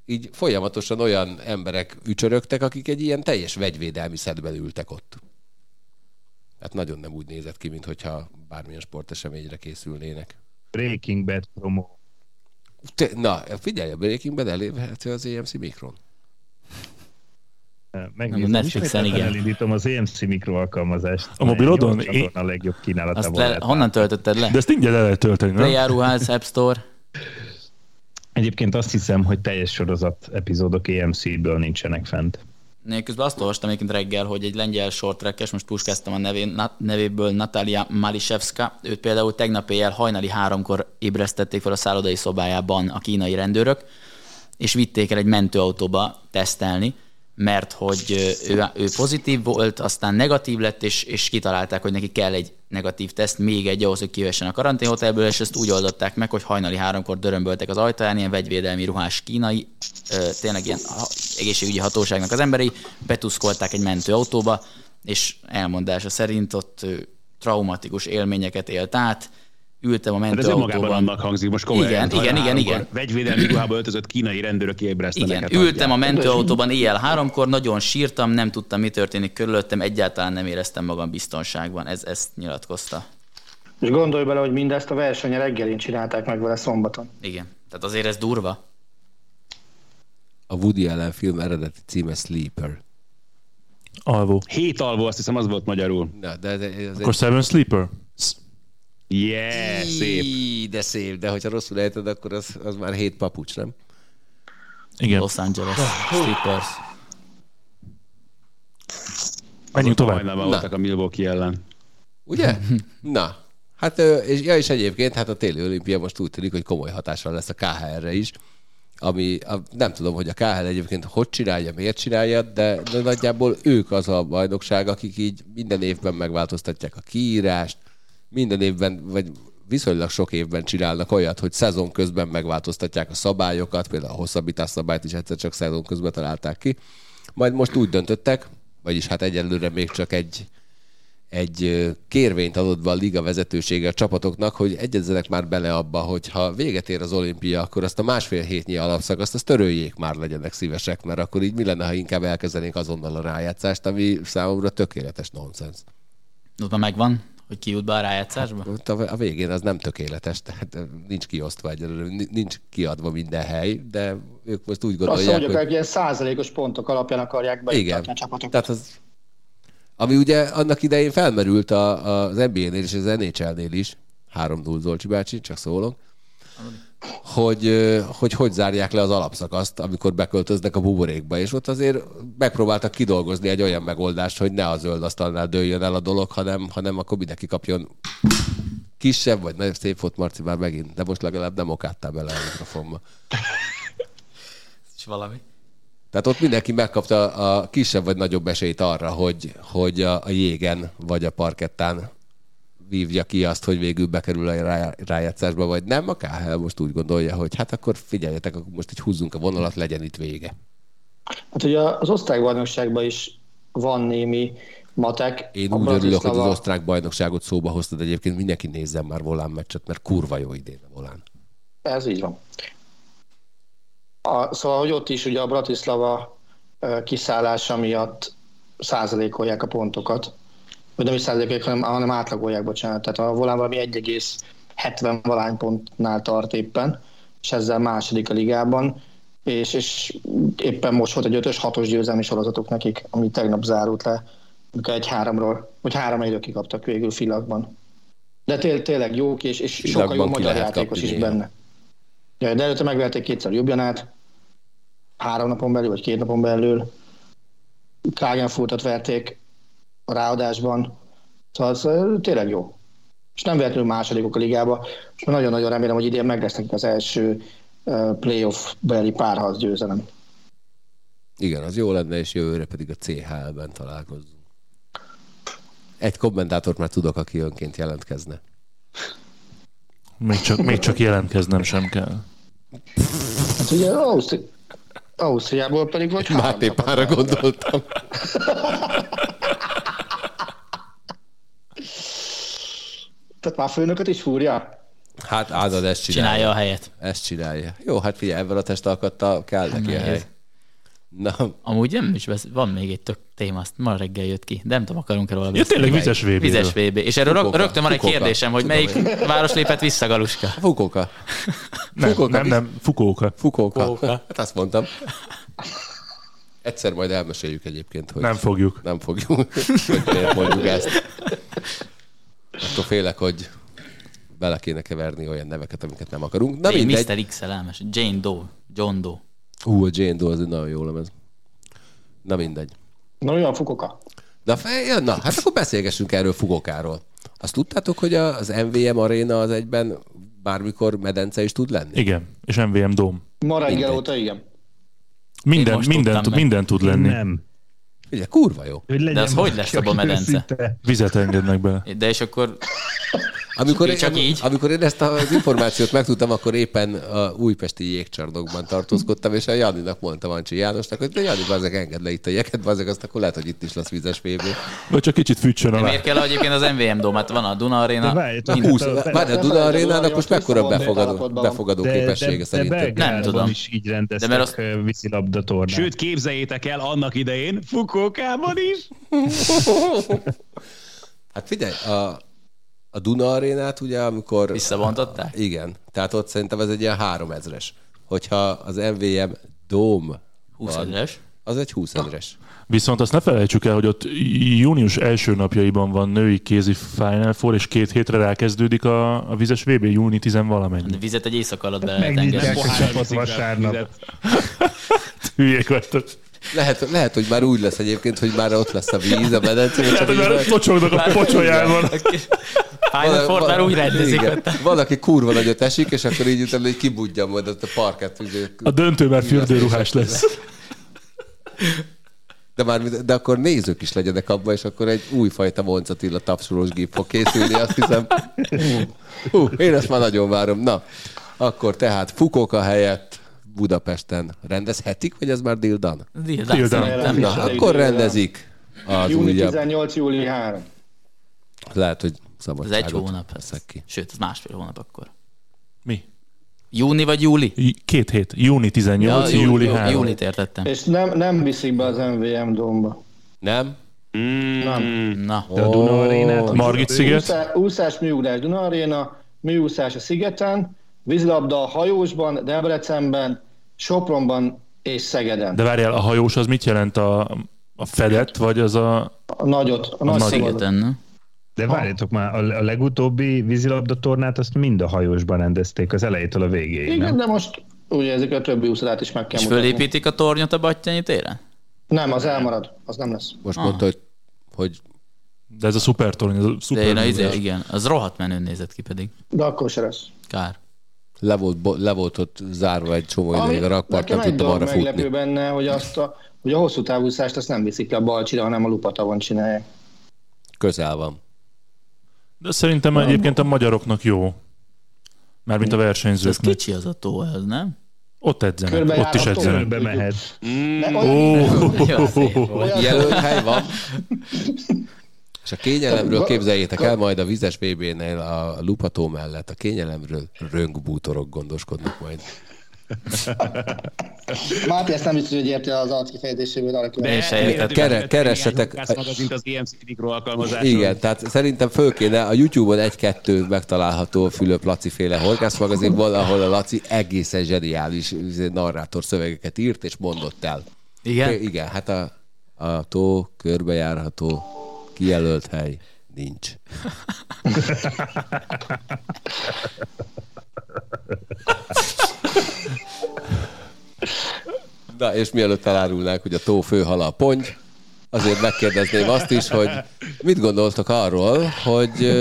így folyamatosan olyan emberek ücsörögtek, akik egy ilyen teljes vegyvédelmi szedben ültek ott. Hát nagyon nem úgy nézett ki, mintha bármilyen sporteseményre készülnének. Breaking Bad promo. Te, na, figyelj, a Breaking Bad elérhető az EMC Mikron. Megnézem, Netflixen, igen. Elindítom az EMC mikro alkalmazást. A mobilodon? A legjobb kínálata Azt le, honnan töltötted le? De ezt ingyen el lehet tölteni, nem? Lejáruház, App Store. Egyébként azt hiszem, hogy teljes sorozat epizódok EMC-ből nincsenek fent. Közben azt olvastam egyébként reggel, hogy egy lengyel shorttrackes, most puskáztam a nevén, nevéből Natalia Malisevska, őt például tegnap éjjel hajnali háromkor ébresztették fel a szállodai szobájában a kínai rendőrök, és vitték el egy mentőautóba tesztelni, mert hogy ő, ő pozitív volt, aztán negatív lett, és, és kitalálták, hogy neki kell egy negatív teszt, még egy ahhoz, hogy kivessen a karanténhotelből, és ezt úgy oldották meg, hogy hajnali háromkor dörömböltek az ajtaján, ilyen vegyvédelmi ruhás kínai, tényleg ilyen egészségügyi hatóságnak az emberei, betuszkolták egy mentőautóba, és elmondása szerint ott traumatikus élményeket élt át, ültem a mentőautóban. Ez önmagában annak hangzik, most komolyan. Igen, igen, igen, igen. Vegyvédelmi ruhába öltözött kínai rendőrök ébresztenek. Igen, ültem a mentőautóban éjjel háromkor, nagyon sírtam, nem tudtam, mi történik körülöttem, egyáltalán nem éreztem magam biztonságban. Ez ezt nyilatkozta. És gondolj bele, hogy mindezt a verseny reggelén csinálták meg vele szombaton. Igen, tehát azért ez durva. A Woody Allen film eredeti címe Sleeper. Alvó. Hét alvó, azt hiszem az volt magyarul. Na, de, de ez Akkor egy... Seven Sleeper? Yeah, szép. De szép, de hogyha rosszul ejted, akkor az, az már hét papucs, nem? Igen. Los Angeles Clippers. Menjünk tovább. Majdnem voltak a Milwaukee ellen. Ugye? Na, hát, és, ja, és egyébként hát a téli olimpia most úgy tűnik, hogy komoly hatással lesz a KHR-re is, ami a, nem tudom, hogy a KHL egyébként hogy csinálja, miért csinálja, de, de nagyjából ők az a bajnokság, akik így minden évben megváltoztatják a kiírást, minden évben, vagy viszonylag sok évben csinálnak olyat, hogy szezon közben megváltoztatják a szabályokat, például a hosszabbítás szabályt is egyszer csak szezon közben találták ki. Majd most úgy döntöttek, vagyis hát egyelőre még csak egy, egy kérvényt adott be a liga vezetősége a csapatoknak, hogy egyezzenek már bele abba, hogy ha véget ér az olimpia, akkor azt a másfél hétnyi alapszakaszt, azt töröljék már legyenek szívesek, mert akkor így mi lenne, ha inkább elkezdenénk azonnal a rájátszást, ami számomra tökéletes nonsens. Ott megvan hogy ki jut be a rájátszásba? Hát, a végén az nem tökéletes, tehát nincs kiosztva egyelőre, nincs kiadva minden hely, de ők most úgy gondolják, Azt mondjuk, hogy... ilyen százalékos pontok alapján akarják beiktatni a csapatokat. Tehát az, ami ugye annak idején felmerült a, az NBA-nél és az NHL-nél is, 3-0 Zolcsi bácsi, csak szólok, hogy, hogy hogy zárják le az alapszakaszt, amikor beköltöznek a buborékba, és ott azért megpróbáltak kidolgozni egy olyan megoldást, hogy ne a zöld asztalnál dőljön el a dolog, hanem, hanem akkor mindenki kapjon kisebb, vagy nagyobb szép volt Marci már megint, de most legalább nem okádtál bele a mikrofonba. És valami. Tehát ott mindenki megkapta a kisebb vagy nagyobb esélyt arra, hogy, hogy a, a jégen vagy a parkettán vívja ki azt, hogy végül bekerül a rájátszásba, vagy nem. A KHL most úgy gondolja, hogy hát akkor figyeljetek, akkor most így húzzunk a vonalat, legyen itt vége. Hát ugye az osztálybajnokságban is van némi matek. Én úgy örülök, hogy az osztrák bajnokságot szóba hoztad egyébként, mindenki nézzen már volán meccset, mert kurva jó idén a volán. Ez így van. A, szóval, hogy ott is ugye a Bratislava kiszállása miatt százalékolják a pontokat, vagy nem is százalékolják, hanem, hanem átlagolják, bocsánat. Tehát a volán valami 1,70 valány pontnál tart éppen, és ezzel második a ligában, és, és éppen most volt egy ötös, hatos győzelmi sorozatok nekik, ami tegnap zárult le, amikor egy háromról, vagy három egyről kikaptak végül filakban. De té- tényleg jók, és, és sokkal jó magyar játékos is benne. Ja, de előtte megverték kétszer Jubjanát, három napon belül, vagy két napon belül. Klagenfurtot verték a ráadásban. Szóval ez tényleg jó. És nem véletlenül másodikok a ligába, és nagyon-nagyon remélem, hogy idén meg lesznek az első playoff beli párharc győzelem. Igen, az jó lenne, és jövőre pedig a CHL-ben találkozzunk. Egy kommentátort már tudok, aki önként jelentkezne. Még csak, még csak jelentkeznem sem kell. Hát ugye Ausztri- Ausztriából pedig vagy Máté Pára gondoltam. Tehát már főnököt is fúrja? Hát Ádad ezt csinálja. Csinálja a helyet. Ezt csinálja. Jó, hát figyelj, ebben a testalkattal kell neki a hely. Na. Amúgy nem is vesz, van még egy tök téma, azt ma reggel jött ki, de nem tudom, akarunk erről ja, tényleg vizes VB. Vizes VB. És erről Fukoka. rögtön van egy Fukoka. kérdésem, hogy melyik város lépett vissza, Galuska? Fukoka. Nem, Fukoka. nem, nem, Fukóka. Fukoka. Fukoka. Hát azt mondtam. Egyszer majd elmeséljük egyébként, hogy... Nem fogjuk. Nem fogjuk, hogy mondjuk ezt. Attól félek, hogy bele kéne keverni olyan neveket, amiket nem akarunk. Na mindegy. Mr. X elmes. Jane Doe. John Doe. Hú, a Jane Doe az egy nagyon jó lemez. Na mindegy. Na olyan fukoka. Na, fej, na, hát akkor beszélgessünk erről fugokáról. Azt tudtátok, hogy az MVM aréna az egyben bármikor medence is tud lenni? Igen, és MVM Dóm. Ma reggel óta igen. Minden, minden, minden tud lenni. Nem. Ugye, kurva jó. De az hogy lesz abban a medence? Vizet engednek be. De és akkor amikor, én, csak így. amikor én ezt az információt megtudtam, akkor éppen a újpesti jégcsarnokban tartózkodtam, és a Janinak mondtam Ancsi Jánosnak, hogy de Jani, bazeg, engedd le itt a jeget, bazeg, azt akkor lehet, hogy itt is lesz vizes VB. Vagy csak kicsit fűtsön alá. Miért kell egyébként az MVM dómát? Van a Duna Arena. Várj, a Duna Arénának most mekkora befogadó, befogadó képessége szerinted? Nem tudom. is így rendeztek de mert azt... vízilabda tornát. Sőt, képzeljétek el annak idején Fukókában is. Hát figyelj, a, a Duna arénát, ugye, amikor... Visszavontották? Igen. Tehát ott szerintem ez egy ilyen 3000-es. Hogyha az MVM Dome 20 ezres? Az egy 20 ezres. Viszont azt ne felejtsük el, hogy ott június első napjaiban van női kézi Final Four, és két hétre rákezdődik a, a vizes VB, júni 10 valamennyi. A vizet egy éjszaka alatt be lehet engedni. vasárnap. Hülyék vagytok. Lehet, lehet, hogy már úgy lesz egyébként, hogy már ott lesz a víz, a medence. Hát, hogy már pocsognak a pocsolyában. Final Four már úgy rendezik. Igen. Valaki kurva nagyot esik, és akkor így utána hogy kibudja majd ott a parket. A döntő már fürdőruhás lesz. De, már, de akkor nézők is legyenek abban, és akkor egy újfajta Moncatilla tapsolós gép fog készülni, azt hiszem. Hú, én ezt már nagyon várom. Na, akkor tehát Fukoka helyett Budapesten rendezhetik, vagy ez már Dildan? Dildan. Dildan. Na, akkor rendezik az Júli újabb... 18, júli 3. Lehet, hogy szabadságot Ez egy hónap. Ez. Ki. Sőt, ez másfél hónap akkor. Mi? Júni vagy júli? Két hét. Júni 18, ja, júli, júli 3. Júlit értettem. És nem, nem viszik be az MVM domba. Nem? Mm. Nem. Na. De a Duna Arénát. Margit sziget? Úszás, műugrás Duna Aréna, műúszás a szigeten, vízlabda hajósban, Debrecenben, Sopronban és Szegeden. De várjál, a hajós az mit jelent? A, a fedett, vagy az a... A nagyot. A, a nagy Szigeten, De várjátok már, a legutóbbi vízilabda tornát azt mind a hajósban rendezték, az elejétől a végéig, Igen, nem? de most ugye ezek a többi úszodát is meg kell És mutatni. fölépítik a tornyot a Battyányi téren? Nem, az elmarad, az nem lesz. Most ah. mondta, hogy, hogy de ez a szupertorny, ez a szuper De én, igen, az rohadt menőn nézett ki pedig. De akkor se lesz. Kár le volt, le volt ott zárva egy csomó ideig a rakpart, nem tudtam arra futni. meglepő benne, hogy, azt a, hogy a hosszú távúszást azt nem viszik le a Balcsira, hanem a Lupatavon csinálják. Közel van. De szerintem nem. egyébként a magyaroknak jó. Mármint a versenyzőknek. Ez kicsi az a tó, ez nem? Ott edzenek, Körbe ott is edzenek. Körbe mehet. Mm. Oh. Jelölt hely van. És a kényelemről képzeljétek el, majd a vizes VB-nél a lupató mellett a kényelemről röngbútorok gondoskodnak majd. Máté ezt nem biztos, hogy érti az arc kifejezéséből, arra De Kere, keressetek. az EMC Mikro alkalmazásról. Igen, tehát szerintem föl kéne, a YouTube-on egy-kettő megtalálható Fülöp Laci féle horgász magazinból, ahol a Laci egészen zseniális narrátor szövegeket írt és mondott el. Igen? Igen, hát a, a tó körbejárható kijelölt hely nincs. Na, és mielőtt elárulnák, hogy a tó főhala a ponty, azért megkérdezném azt is, hogy mit gondoltok arról, hogy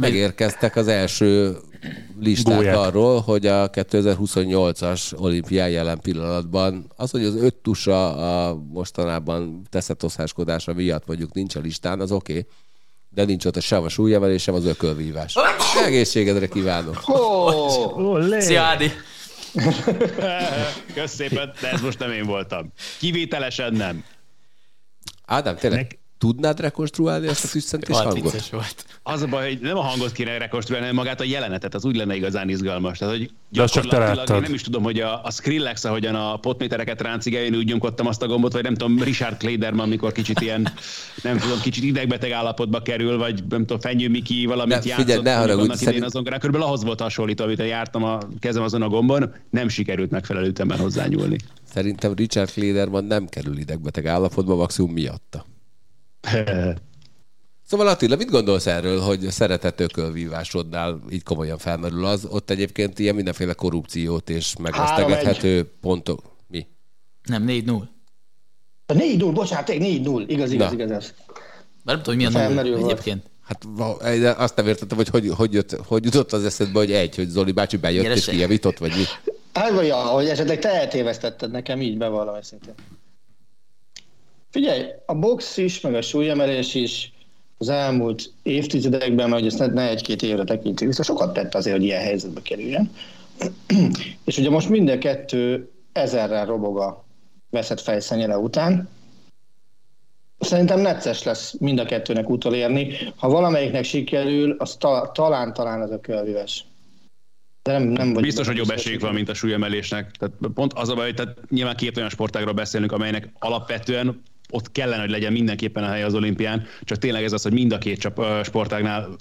megérkeztek az első listák Gólyák. arról, hogy a 2028-as olimpián jelen pillanatban az, hogy az öt tusa a mostanában teszetoszháskodása miatt mondjuk nincs a listán, az oké. Okay de nincs ott a sem a súlyemelés, sem az ökölvívás. Egészségedre kívánok! Oh, Szia, Ádi! Kösz szépen, de ez most nem én voltam. Kivételesen nem. Ádám, tényleg. Tudnád rekonstruálni ezt a tüsszentés hangot? volt. Az a baj, hogy nem a hangot kéne rekonstruálni, hanem magát a jelenetet, az úgy lenne igazán izgalmas. Tehát, hogy De azt csak te én nem is tudom, hogy a, a Skrillex, ahogyan a potmétereket ráncigál, én úgy nyomkodtam azt a gombot, vagy nem tudom, Richard Kleiderman, amikor kicsit ilyen, nem tudom, kicsit idegbeteg állapotba kerül, vagy nem tudom, Fenyő Miki valamit ne, játszott. Figyelj, ne haragudj, szerint... azon, körülbelül ahhoz volt hasonlító, amit jártam a kezem azon a gombon, nem sikerült megfelelő ütemben hozzányúlni. Szerintem Richard Kleiderman nem kerül idegbeteg állapotba, maximum miatta. Szóval Attila, mit gondolsz erről, hogy a szeretett ökölvívásodnál így komolyan felmerül az? Ott egyébként ilyen mindenféle korrupciót és megvesztegethető pontok. Mi? Nem, 4-0. 4-0, bocsánat, 4-0, igaz, igaz, igaz. igaz. nem tudom, hogy milyen null egyébként. Hát azt nem értettem, hogy hogy, hogy, jött, hogy jutott az eszedbe, hogy egy, hogy Zoli bácsi bejött Gyere és kijavított, vagy mi? Hát vagy, ja, hogy esetleg te eltévesztetted nekem, így bevallom szintén. Figyelj, a box is, meg a súlyemelés is az elmúlt évtizedekben, mert ezt ne egy-két évre tekintjük vissza, sokat tett azért, hogy ilyen helyzetbe kerüljen. és ugye most mind a kettő ezerrel robog a veszett fejszennyele után. Szerintem necces lesz mind a kettőnek utolérni. Ha valamelyiknek sikerül, az ta- talán-talán az a kölvűves. De nem, nem vagy Biztos, hogy jobb esélyük van, mint a súlyemelésnek. Tehát pont az a baj, tehát nyilván két olyan sportágról beszélünk, amelynek alapvetően ott kellene, hogy legyen mindenképpen a hely az olimpián, csak tényleg ez az, hogy mind a két csap, sportágnál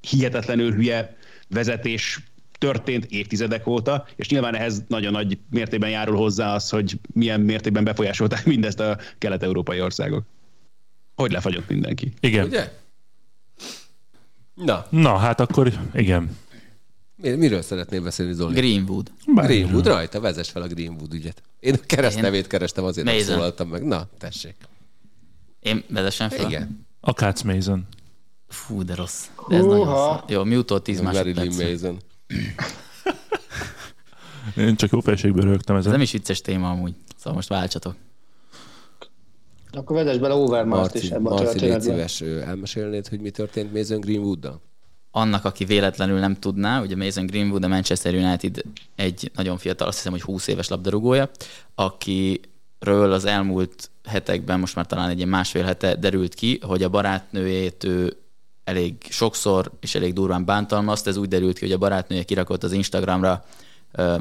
hihetetlenül hülye vezetés történt évtizedek óta, és nyilván ehhez nagyon nagy mértékben járul hozzá az, hogy milyen mértékben befolyásolták mindezt a kelet-európai országok. Hogy lefagyott mindenki. Igen. Ugye? Na. Na, hát akkor igen. Miről szeretnél beszélni, Zoli? Greenwood. Bár Greenwood, rajta, vezess fel a Greenwood ügyet. Én a keresztnevét kerestem, azért Mason. nem szólaltam meg. Na, tessék. Én vezessem fel? Igen. Akác Mason. Fú, de rossz. De ez nagyon rossz. Jó, mi utol 10 másodperc. Mason. Én csak jó felségből rögtem ezen. Ez nem is vicces téma amúgy. Szóval most váltsatok. Akkor vezess bele Overmars is ebbe a Marci, légy szíves, elmesélnéd, hogy mi történt Mason Greenwooddal? Annak, aki véletlenül nem tudná, ugye Mason Greenwood, a Manchester United egy nagyon fiatal, azt hiszem, hogy 20 éves labdarúgója, akiről az elmúlt hetekben, most már talán egy másfél hete derült ki, hogy a barátnőjét ő elég sokszor és elég durván bántalmazt. Ez úgy derült ki, hogy a barátnője kirakott az Instagramra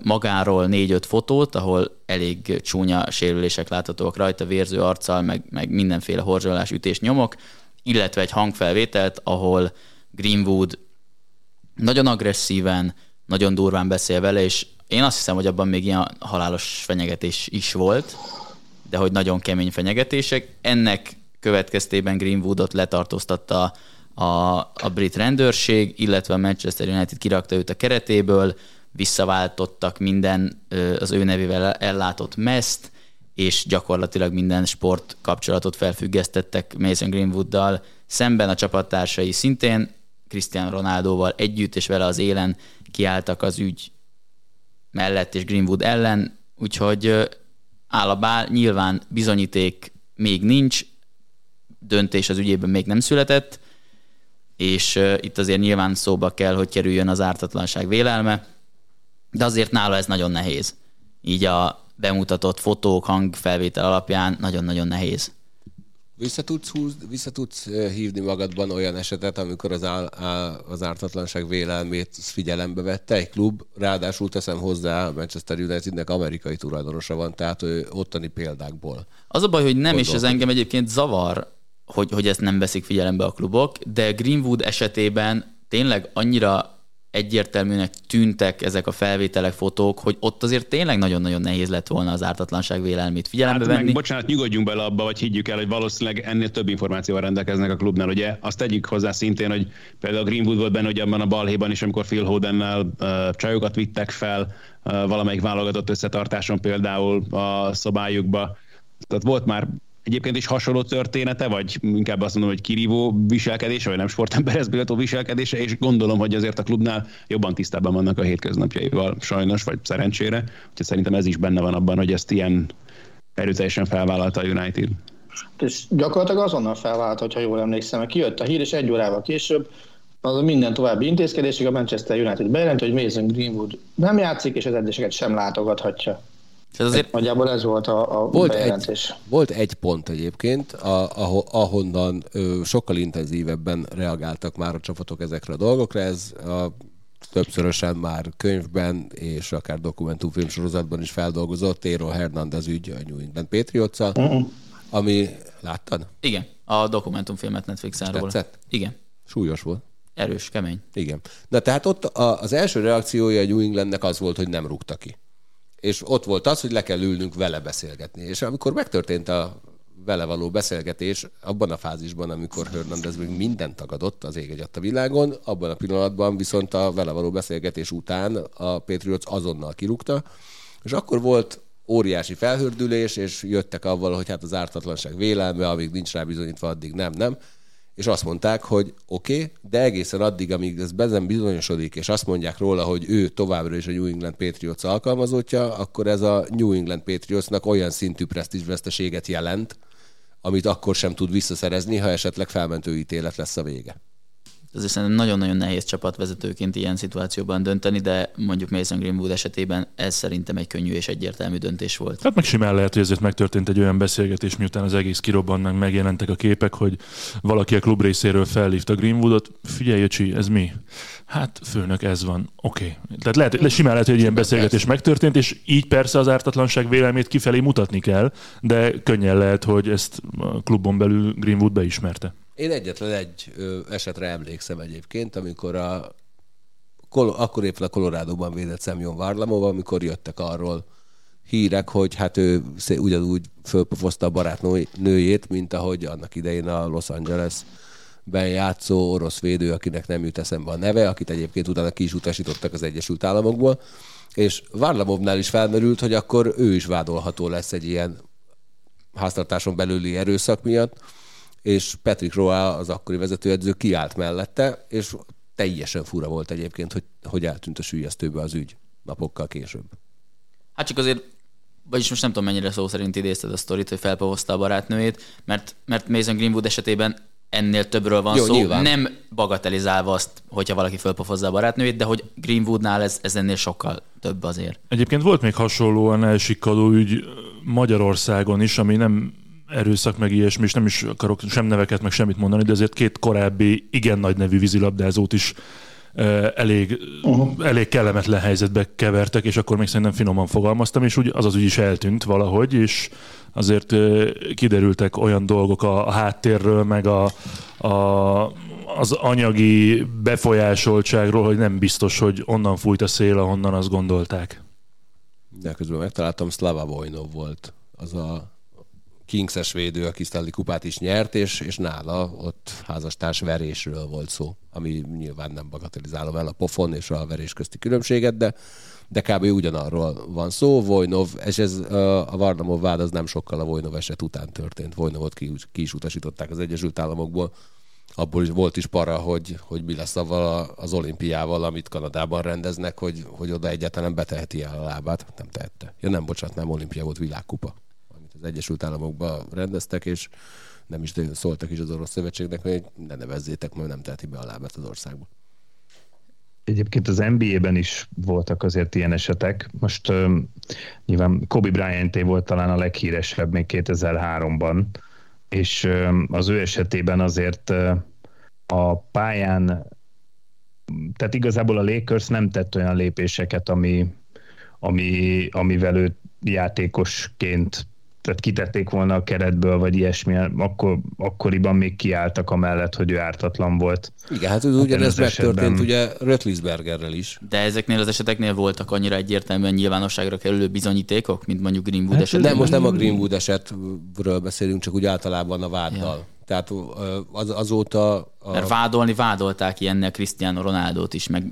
magáról négy-öt fotót, ahol elég csúnya sérülések láthatóak rajta, vérző arccal, meg, meg mindenféle horzsolás, ütés, nyomok, illetve egy hangfelvételt, ahol Greenwood nagyon agresszíven, nagyon durván beszél vele, és én azt hiszem, hogy abban még ilyen halálos fenyegetés is volt, de hogy nagyon kemény fenyegetések. Ennek következtében Greenwoodot letartóztatta a, a brit rendőrség, illetve a Manchester United kirakta őt a keretéből, visszaváltottak minden az ő nevével ellátott meszt, és gyakorlatilag minden sport kapcsolatot felfüggesztettek Mason Greenwooddal. Szemben a csapattársai szintén Cristiano Ronaldoval együtt, és vele az élen kiálltak az ügy mellett és Greenwood ellen, úgyhogy áll a bál, nyilván bizonyíték még nincs, döntés az ügyében még nem született, és itt azért nyilván szóba kell, hogy kerüljön az ártatlanság vélelme, de azért nála ez nagyon nehéz. Így a bemutatott fotók, hangfelvétel alapján nagyon-nagyon nehéz. Vissza tudsz, húz, vissza tudsz hívni magadban olyan esetet, amikor az, áll, az ártatlanság vélelmét figyelembe vette egy klub, ráadásul teszem hozzá, Manchester Unitednek amerikai tulajdonosa van, tehát ő ottani példákból. Az a baj, hogy nem, és ez engem egyébként zavar, hogy, hogy ezt nem veszik figyelembe a klubok, de Greenwood esetében tényleg annyira egyértelműnek tűntek ezek a felvételek, fotók, hogy ott azért tényleg nagyon-nagyon nehéz lett volna az ártatlanság vélelmét figyelembe hát venni. Meg, bocsánat, nyugodjunk bele abba, vagy higgyük el, hogy valószínűleg ennél több információval rendelkeznek a klubnál. Ugye azt tegyük hozzá szintén, hogy például Greenwood volt benne, hogy abban a balhéban is, amikor Phil Hodennel uh, csajokat vittek fel, uh, valamelyik válogatott összetartáson például a szobájukba. Tehát volt már egyébként is hasonló története, vagy inkább azt mondom, hogy kirívó viselkedése, vagy nem sportemberhez billetó viselkedése, és gondolom, hogy azért a klubnál jobban tisztában vannak a hétköznapjaival, sajnos, vagy szerencsére. Úgyhogy szerintem ez is benne van abban, hogy ezt ilyen erőteljesen felvállalta a United. És gyakorlatilag azonnal felvállalta, hogyha jól emlékszem, mert kijött a hír, és egy órával később az minden további intézkedésig a Manchester United bejelent, hogy Mason Greenwood nem játszik, és az edzéseket sem látogathatja. Ez azért... Nagyjából ez volt a, a volt bejelentés. Egy, volt egy pont egyébként, a, ahonnan ö, sokkal intenzívebben reagáltak már a csapatok ezekre a dolgokra. Ez a többszörösen már könyvben és akár dokumentumfilm sorozatban is feldolgozott Tero Hernández ügy a New England patriots uh-huh. ami láttad? Igen, a dokumentumfilmet Netflixen róla. Tetszett? Igen. Súlyos volt. Erős, kemény. Igen. Na tehát ott az első reakciója a New Englandnek az volt, hogy nem rúgta ki és ott volt az, hogy le kell ülnünk vele beszélgetni. És amikor megtörtént a vele való beszélgetés, abban a fázisban, amikor Hernandez még mindent tagadott az ég a világon, abban a pillanatban viszont a vele való beszélgetés után a Patriots azonnal kirúgta, és akkor volt óriási felhördülés, és jöttek avval, hogy hát az ártatlanság vélelme, amíg nincs rá bizonyítva, addig nem, nem és azt mondták, hogy oké, okay, de egészen addig, amíg ez bezen bizonyosodik, és azt mondják róla, hogy ő továbbra is a New England Patriots alkalmazottja, akkor ez a New England Patriotsnak olyan szintű presztízsveszteséget jelent, amit akkor sem tud visszaszerezni, ha esetleg felmentő ítélet lesz a vége azért szerintem nagyon-nagyon nehéz csapatvezetőként ilyen szituációban dönteni, de mondjuk Mason Greenwood esetében ez szerintem egy könnyű és egyértelmű döntés volt. Hát meg simán lehet, hogy ezért megtörtént egy olyan beszélgetés, miután az egész kirobban meg megjelentek a képek, hogy valaki a klub részéről felhívta Greenwoodot, figyelj, Jöcsi, ez mi? Hát főnök, ez van. Oké. Okay. Tehát lehet, le, simán lehet, hogy egy ilyen beszélgetés megtörtént, és így persze az ártatlanság vélelmét kifelé mutatni kell, de könnyen lehet, hogy ezt a klubon belül Greenwood beismerte. Én egyetlen egy esetre emlékszem egyébként, amikor a akkor éppen a Colorado-ban védett Semyon Varlamov, amikor jöttek arról hírek, hogy hát ő ugyanúgy fölpofozta a barátnőjét, mint ahogy annak idején a Los Angeles ben játszó orosz védő, akinek nem jut eszembe a neve, akit egyébként utána ki is utasítottak az Egyesült Államokból, és Varlamovnál is felmerült, hogy akkor ő is vádolható lesz egy ilyen háztartáson belüli erőszak miatt, és Patrick Roa, az akkori vezetőedző kiállt mellette, és teljesen fura volt egyébként, hogy, hogy eltűnt a sülyeztőbe az ügy napokkal később. Hát csak azért, vagyis most nem tudom mennyire szó szerint idézted a sztorit, hogy felpehozta a barátnőjét, mert, mert Mason Greenwood esetében ennél többről van Jó, szó, nyilván. nem bagatelizálva azt, hogyha valaki fölpofozza a barátnőjét, de hogy Greenwoodnál ez, ez ennél sokkal több azért. Egyébként volt még hasonlóan elsikkadó ügy Magyarországon is, ami nem erőszak, meg ilyesmi, és nem is akarok sem neveket, meg semmit mondani, de azért két korábbi igen nagy nevű vízilabdázót is elég, uh-huh. elég kellemetlen helyzetbe kevertek, és akkor még szerintem finoman fogalmaztam, és úgy az az ügy is eltűnt valahogy, és azért kiderültek olyan dolgok a, a háttérről, meg a, a, az anyagi befolyásoltságról, hogy nem biztos, hogy onnan fújt a szél, ahonnan azt gondolták. De közben megtaláltam, Slava Vojnov volt az a Kingses védő, aki Stanley kupát is nyert, és, és nála ott házastárs verésről volt szó, ami nyilván nem bagatelizálom el a pofon és a verés közti különbséget, de, de kb. ugyanarról van szó. Vojnov, és ez a Varnamov vád az nem sokkal a Vojnov eset után történt. Vojnovot ki, ki is utasították az Egyesült Államokból. Abból is volt is para, hogy, hogy mi lesz avval az olimpiával, amit Kanadában rendeznek, hogy, hogy oda egyáltalán beteheti el a lábát. Nem tehette. Ja nem, bocsánat, nem olimpia volt, világkupa az Egyesült Államokba rendeztek, és nem is szóltak is az orosz szövetségnek, hogy ne nevezzétek, mert nem teheti be a lábát az országba. Egyébként az NBA-ben is voltak azért ilyen esetek. Most uh, nyilván Kobe bryant volt talán a leghíresebb még 2003-ban, és az ő esetében azért a pályán, tehát igazából a Lakers nem tett olyan lépéseket, ami, ami, amivel ő játékosként tehát kitették volna a keretből, vagy ilyesmi, akkor, akkoriban még kiálltak a mellett, hogy ő ártatlan volt. Igen, hát ez ugyanez megtörtént ugye Rötlisbergerrel is. De ezeknél az eseteknél voltak annyira egyértelműen nyilvánosságra kerülő bizonyítékok, mint mondjuk Greenwood hát esetben? Nem, most nem a Greenwood esetről beszélünk, csak úgy általában a váddal. Ja. Tehát az, azóta... A... Mert vádolni vádolták ilyennel Cristiano Ronaldo-t is, meg,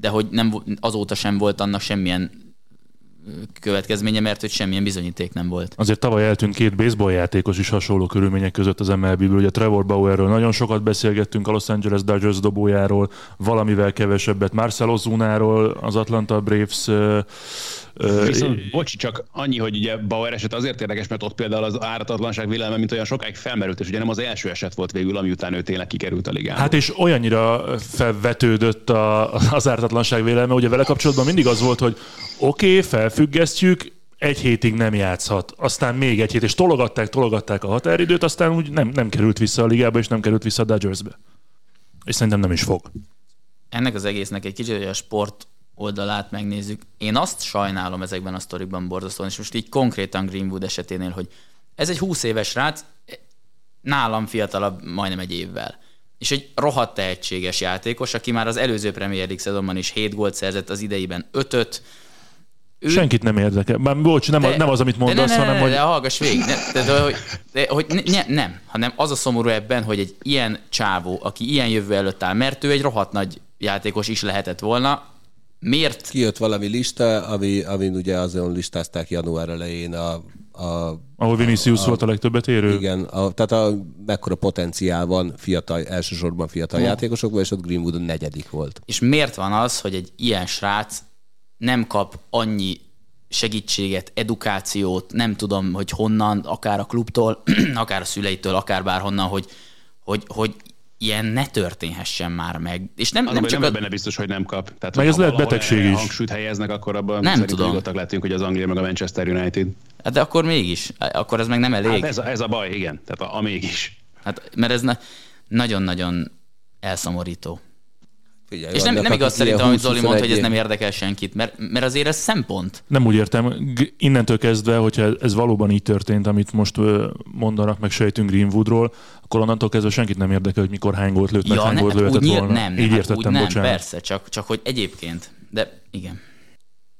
de hogy nem, azóta sem volt annak semmilyen következménye, mert hogy semmilyen bizonyíték nem volt. Azért tavaly eltűnt két baseball játékos is hasonló körülmények között az MLB-ből. Ugye Trevor Bauerről nagyon sokat beszélgettünk, a Los Angeles Dodgers dobójáról, valamivel kevesebbet Marcelo Zunáról, az Atlanta Braves Viszont, bocsi, csak annyi, hogy ugye Bauer eset azért érdekes, mert ott például az áratatlanság vélelme, mint olyan sokáig felmerült, és ugye nem az első eset volt végül, ami után ő tényleg kikerült a ligába. Hát és olyannyira felvetődött a, az áratatlanság vélelme, ugye vele kapcsolatban mindig az volt, hogy oké, okay, felfüggesztjük, egy hétig nem játszhat, aztán még egy hét, és tologatták, tologatták a határidőt, aztán úgy nem, nem került vissza a ligába, és nem került vissza a Dodgersbe. És szerintem nem is fog. Ennek az egésznek egy kicsit a sport oldalát megnézzük. Én azt sajnálom ezekben a sztorikban borzasztóan, és most így konkrétan Greenwood eseténél, hogy ez egy 20 éves rác, nálam fiatalabb majdnem egy évvel. És egy rohadt tehetséges játékos, aki már az előző Premier League szezonban is 7 gólt szerzett, az ideiben 5 ő... Senkit nem érdekel. Már bocs, nem, de, nem az, amit mondasz, ne, ne, hanem ne, hogy... De hallgass végig. Ne, de, de, hogy, de, hogy ne, nem, hanem az a szomorú ebben, hogy egy ilyen csávó, aki ilyen jövő előtt áll, mert ő egy rohadt nagy játékos is lehetett volna, miért? Kijött valami lista, ami, amin ugye azon listázták január elején a... a Ahol Vinicius a, volt a legtöbbet érő? Igen, a, tehát a, mekkora potenciál van fiatal, elsősorban fiatal hmm. játékosokban, és ott Greenwood a negyedik volt. És miért van az, hogy egy ilyen srác nem kap annyi segítséget, edukációt, nem tudom, hogy honnan, akár a klubtól, akár a szüleitől, akár bárhonnan, hogy, hogy, hogy ilyen ne történhessen már meg. És nem, nem, nem csak nem a... benne biztos, hogy nem kap. Tehát, meg ez lehet betegség is. hangsúlyt helyeznek, akkor abban nem tudom. nyugodtak lehetünk, hogy az Anglia meg a Manchester United. Hát de akkor mégis, akkor ez meg nem elég. Hát ez, a, ez a baj, igen. Tehát a, a mégis. Hát, mert ez na- nagyon-nagyon elszomorító. Figyelj, és nem, nem igaz szerintem, amit Zoli mondta, hogy ez nem érdekel senkit, mert, mert azért ez szempont. Nem úgy értem. Innentől kezdve, hogyha ez valóban így történt, amit most mondanak, meg sejtünk Greenwoodról, akkor onnantól kezdve senkit nem érdekel, hogy mikor hány gólt lőtt, ja, meg hány gólt lőhetett volna. Nem, nem, így hát értettem, úgy nem, persze, csak, csak hogy egyébként, de igen.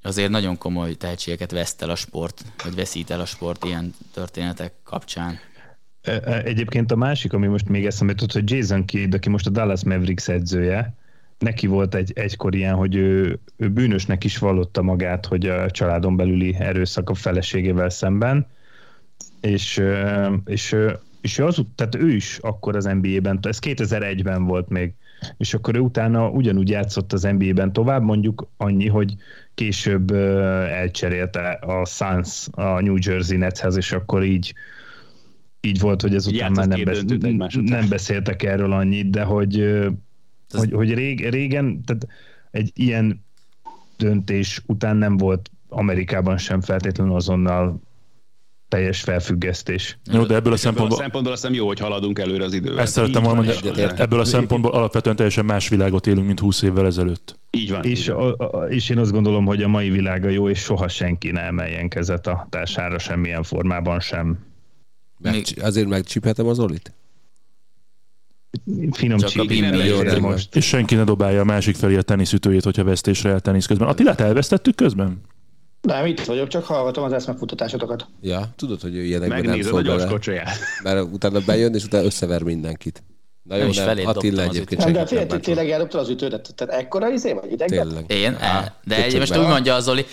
Azért nagyon komoly tehetségeket veszt el a sport, vagy veszít el a sport ilyen történetek kapcsán. E, e, egyébként a másik, ami most még eszembe jutott, hogy Jason Kidd, aki most a Dallas Mavericks edzője, neki volt egy, egykor ilyen, hogy ő, ő bűnösnek is vallotta magát, hogy a családon belüli erőszak a feleségével szemben, és, és, és ő, az, tehát ő is akkor az NBA-ben, ez 2001-ben volt még, és akkor ő utána ugyanúgy játszott az NBA-ben tovább, mondjuk annyi, hogy később elcserélte a Suns a New Jersey Netshez, és akkor így így volt, hogy ezután már nem, besz- nem beszéltek erről annyit, de hogy ez... Hogy, hogy rég, régen, tehát egy ilyen döntés után nem volt Amerikában sem feltétlenül azonnal teljes felfüggesztés. Jó, de ebből a szempontból... Ebből a szempontból azt hiszem jó, hogy haladunk előre az idővel. Ezt szerettem volna mondani, ebből a szempontból alapvetően teljesen más világot élünk, mint 20 évvel ezelőtt. Így van. És, így van. A, a, és én azt gondolom, hogy a mai világa jó, és soha senki ne emeljen kezet a társára semmilyen formában sem. Meg, azért megcsiphetem az Olit? Finom csík. most. És senki ne dobálja a másik felé a teniszütőjét, hogyha vesztésre el tenisz közben. Attilát elvesztettük közben? Nem, itt vagyok, csak hallgatom az eszmefutatásokat. Ja, tudod, hogy ő ilyenekben nem szól bele. Mert utána bejön, és utána összever mindenkit. Na jó, nem, nem Attila egyébként Nem, de figyelj, tényleg eldobtad az ütődet, tehát ekkora izé vagy idegen? Tényleg. Én? Á, de egy, most úgy mondja az Zoli,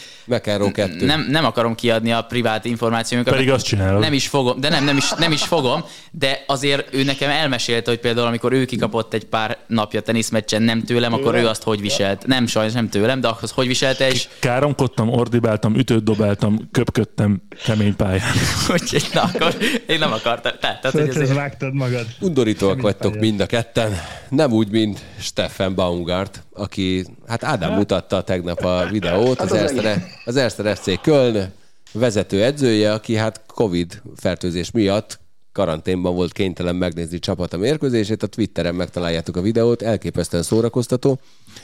kettő. Nem, nem akarom kiadni a privát információkat. Pedig azt csinálod. Nem is fogom, de nem, nem is, nem is fogom, de azért ő nekem elmesélte, hogy például amikor ő kikapott egy pár napja teniszmeccsen nem tőlem, akkor ő azt hogy viselt. Nem sajnos nem tőlem, de az hogy viselte és... Káromkodtam, ordibáltam, ütőt dobáltam, köpködtem kemény pályán. Úgyhogy na, akkor én nem akartam. Tehát, tehát, hogy azért... vágtad magad. Undorítóak vagytok mind a ketten. Nem úgy, mint Steffen Baumgart, aki, hát Ádám mutatta tegnap a videót, az, Erste, az Erste FC Köln vezető edzője, aki hát Covid fertőzés miatt karanténban volt kénytelen megnézni csapata mérkőzését, a Twitteren megtaláljátok a videót, elképesztően szórakoztató.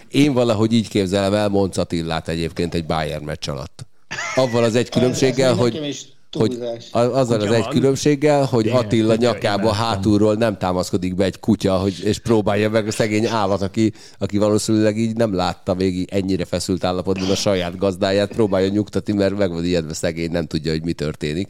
Én valahogy így képzelem el Monc Attillát egyébként egy Bayern meccs alatt. Avval az egy különbséggel, hogy hogy azzal az egy különbséggel, hogy Igen, Attila nyakába hátulról nem támaszkodik be egy kutya, hogy, és próbálja meg a szegény állat, aki, aki valószínűleg így nem látta végig ennyire feszült állapotban a saját gazdáját, próbálja nyugtatni, mert meg van ijedve szegény, nem tudja, hogy mi történik.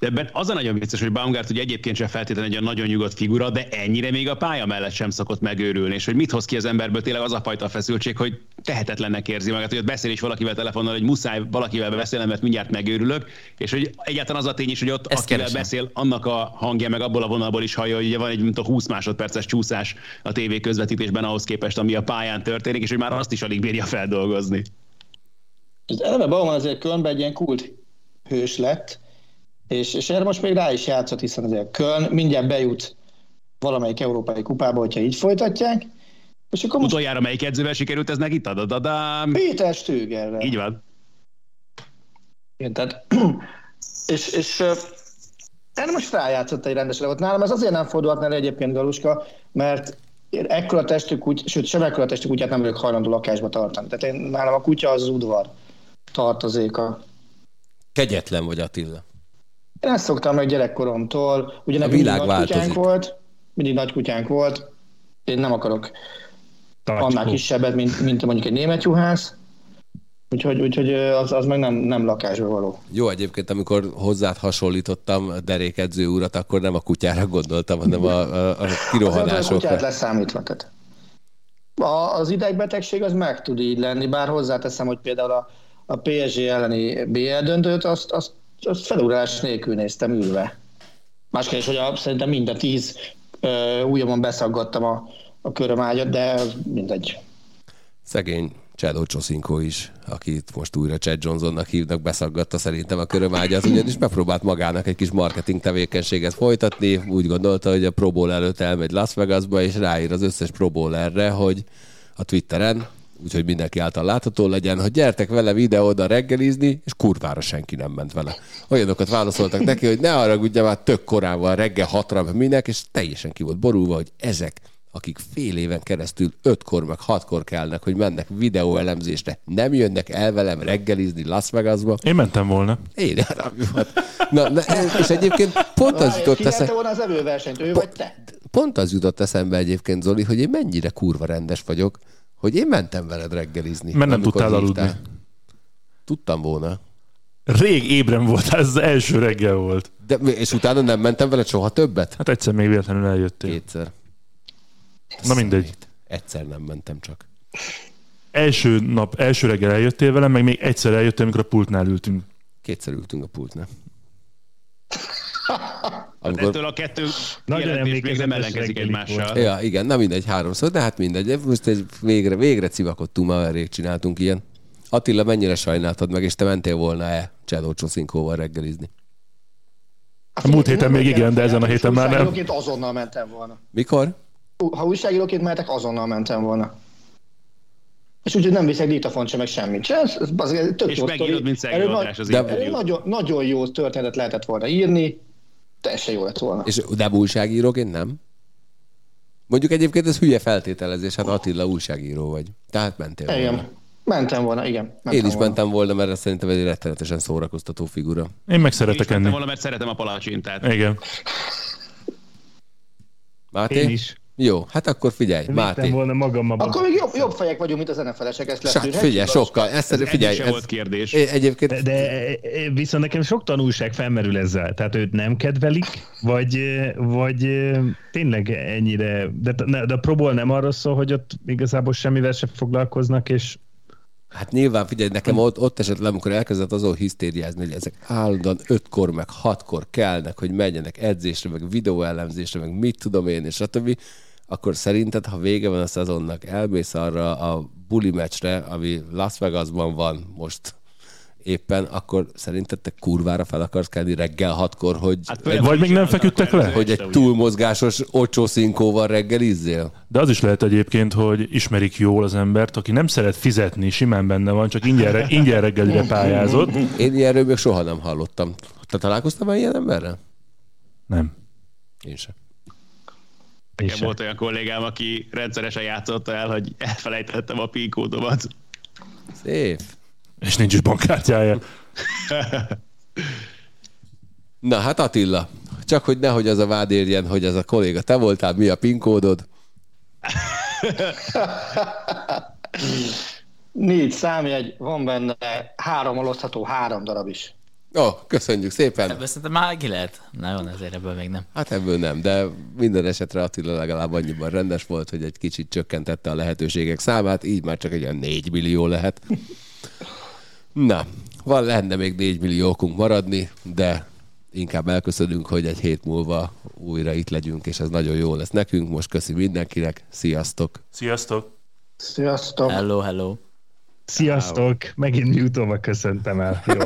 De ebben az a nagyon vicces, hogy Baumgart hogy egyébként sem feltétlenül egy nagyon nyugodt figura, de ennyire még a pálya mellett sem szokott megőrülni, és hogy mit hoz ki az emberből tényleg az a fajta feszültség, hogy tehetetlennek érzi magát, hogy ott beszél is valakivel telefonon, hogy muszáj valakivel beszélnem, mert mindjárt megőrülök, és hogy egyáltalán az a tény is, hogy ott Ezt akivel keresem. beszél, annak a hangja meg abból a vonalból is hallja, hogy ugye van egy mint a 20 másodperces csúszás a tévé közvetítésben ahhoz képest, ami a pályán történik, és hogy már azt is alig bírja feldolgozni. Az eleve Bauman azért Kölnben egy ilyen kult hős lett, és, és erre most még rá is játszott, hiszen azért Köln mindjárt bejut valamelyik európai kupába, hogyha így folytatják. És akkor most... Utoljára melyik edzővel sikerült ez neki? Tadadadám. Péter Stögerrel. Így van. Igen, tehát, és, és erre most rájátszott egy rendes legot. Nálam ez azért nem fordulhat el egyébként Galuska, mert ekkora testű kutya, sőt, sem ekkora testű kutyát nem vagyok hajlandó lakásba tartani. Tehát én, nálam a kutya az, az udvar tartozéka. Kegyetlen vagy Attila. Én ezt szoktam meg gyerekkoromtól. Ugye a világ nagy kutyánk volt, mindig nagy kutyánk volt. Én nem akarok Tartskó. annál kisebbet, mint, mint mondjuk egy német juhász. Úgyhogy, úgyhogy az, az meg nem, nem lakásba való. Jó, egyébként amikor hozzád hasonlítottam a derékedző urat, akkor nem a kutyára gondoltam, hanem a, a, a kirohanásokra. A kutyát leszámítva. Tehát. A, az idegbetegség az meg tud így lenni, bár hozzáteszem, hogy például a, a PSG elleni BL döntőt, azt, azt azt felugrás nélkül néztem ülve. Másképp, hogy a, szerintem minden tíz ujjamon beszaggattam a, a körömágyat, de mindegy. Szegény Csádó Csoszinkó is, akit most újra Chad Johnsonnak hívnak, beszaggatta szerintem a körömágyat, ugyanis megpróbált magának egy kis marketing tevékenységet folytatni, úgy gondolta, hogy a Pro Bowl előtt elmegy Las Vegasba, és ráír az összes Pro Bowlerre, hogy a Twitteren, úgyhogy mindenki által látható legyen, hogy gyertek vele videóda reggelizni, és kurvára senki nem ment vele. Olyanokat válaszoltak neki, hogy ne arra ugye már tök korán van reggel hatra minek, és teljesen ki volt borulva, hogy ezek akik fél éven keresztül ötkor meg hatkor kelnek, hogy mennek videóelemzésre, nem jönnek el velem reggelizni Las Vegasba. Én mentem volna. Én, na, na, és egyébként pont az jutott eszembe. volna az evőversenyt, ő vagy te? Pont az jutott eszembe egyébként, Zoli, hogy én mennyire kurva rendes vagyok, hogy én mentem veled reggelizni. Mert nem tudtál aludni. Tudtam volna. Rég ébren voltál, ez az első reggel volt. De, és utána nem mentem veled soha többet? Hát egyszer még véletlenül eljöttél. Kétszer. Na mindegy. Egyszer nem mentem csak. Első nap, első reggel eljöttél velem, meg még egyszer eljöttél, amikor a pultnál ültünk. Kétszer ültünk a pultnál. Amikor... Ettől a kettő Nagyon még nem ellenkezik egymással. Ja, igen, na mindegy, háromszor, de hát mindegy. Most egy végre, végre civakottunk, már rég csináltunk ilyen. Attila, mennyire sajnáltad meg, és te mentél volna-e Csedó Csoszinkóval reggelizni? A múlt héten még igen, de ezen a héten már nem. azonnal mentem volna. Mikor? Ha újságíróként mehetek, azonnal mentem volna. És úgyhogy nem viszek diktafont sem, meg semmit. Ez, ez, ez tök és megírod, mint erről, az de, nagyon, nagyon jó történetet lehetett volna írni, teljesen jó lett volna. És de újságíróként nem? Mondjuk egyébként ez hülye feltételezés, hát Attila újságíró vagy. Tehát mentél volna. Igen. Mentem volna, igen. Mentem Én is volna. mentem volna, mert szerintem egy rettenetesen szórakoztató figura. Én meg szeretek enni. volna, mert szeretem a palacsintát. Igen. Máté? Én is. Jó, hát akkor figyelj, Vittem Máté. volna magam Akkor még jobb, jobb fejek vagyunk, mint az NFL-esek, ezt hát, figyelj, sokkal. Ezt, ez figyelj, ez, volt kérdés. Egyébként... De, de, viszont nekem sok tanulság felmerül ezzel. Tehát őt nem kedvelik, vagy, vagy tényleg ennyire... De, de a próból nem arról szól, hogy ott igazából semmivel sem foglalkoznak, és Hát nyilván, figyelj, nekem ott, ott esett le, amikor elkezdett azon hisztériázni, hogy ezek állandóan ötkor, meg hatkor kelnek, hogy menjenek edzésre, meg videóellenzésre, meg mit tudom én, és stb akkor szerinted, ha vége van a szezonnak, elmész arra a buli meccsre, ami Las Vegasban van most éppen, akkor szerinted te kurvára fel akarsz kelni reggel hatkor, hogy... Hát, egy, vagy még nem feküdtek le? Hogy egy túlmozgásos ocsó szinkóval reggelizzél? De az is lehet egyébként, hogy ismerik jól az embert, aki nem szeret fizetni, simán benne van, csak ingyen, ingyen reggelire pályázott. Én ilyenről még soha nem hallottam. Te találkoztam már ilyen emberrel? Nem. Én sem. Nekem volt olyan kollégám, aki rendszeresen játszotta el, hogy elfelejtettem a PIN kódomat. Szép. És nincs is bankkártyája. Na hát Attila, csak hogy nehogy az a vád érjen, hogy ez a kolléga te voltál, mi a PIN kódod? Négy számjegy, van benne három alosztható, három darab is. Ó, oh, köszönjük szépen. Ebből szerintem már ki lehet. Nagyon ezért ebből még nem. Hát ebből nem, de minden esetre Attila legalább annyiban rendes volt, hogy egy kicsit csökkentette a lehetőségek számát, így már csak egy olyan 4 millió lehet. Na, van lenne még 4 millió okunk maradni, de inkább elköszönünk, hogy egy hét múlva újra itt legyünk, és ez nagyon jó lesz nekünk. Most köszi mindenkinek, sziasztok! Sziasztok! Sziasztok! Hello, hello! Sziasztok! Megint Newtonba köszöntem el. Jó.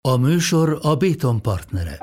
A műsor a Béton partnere.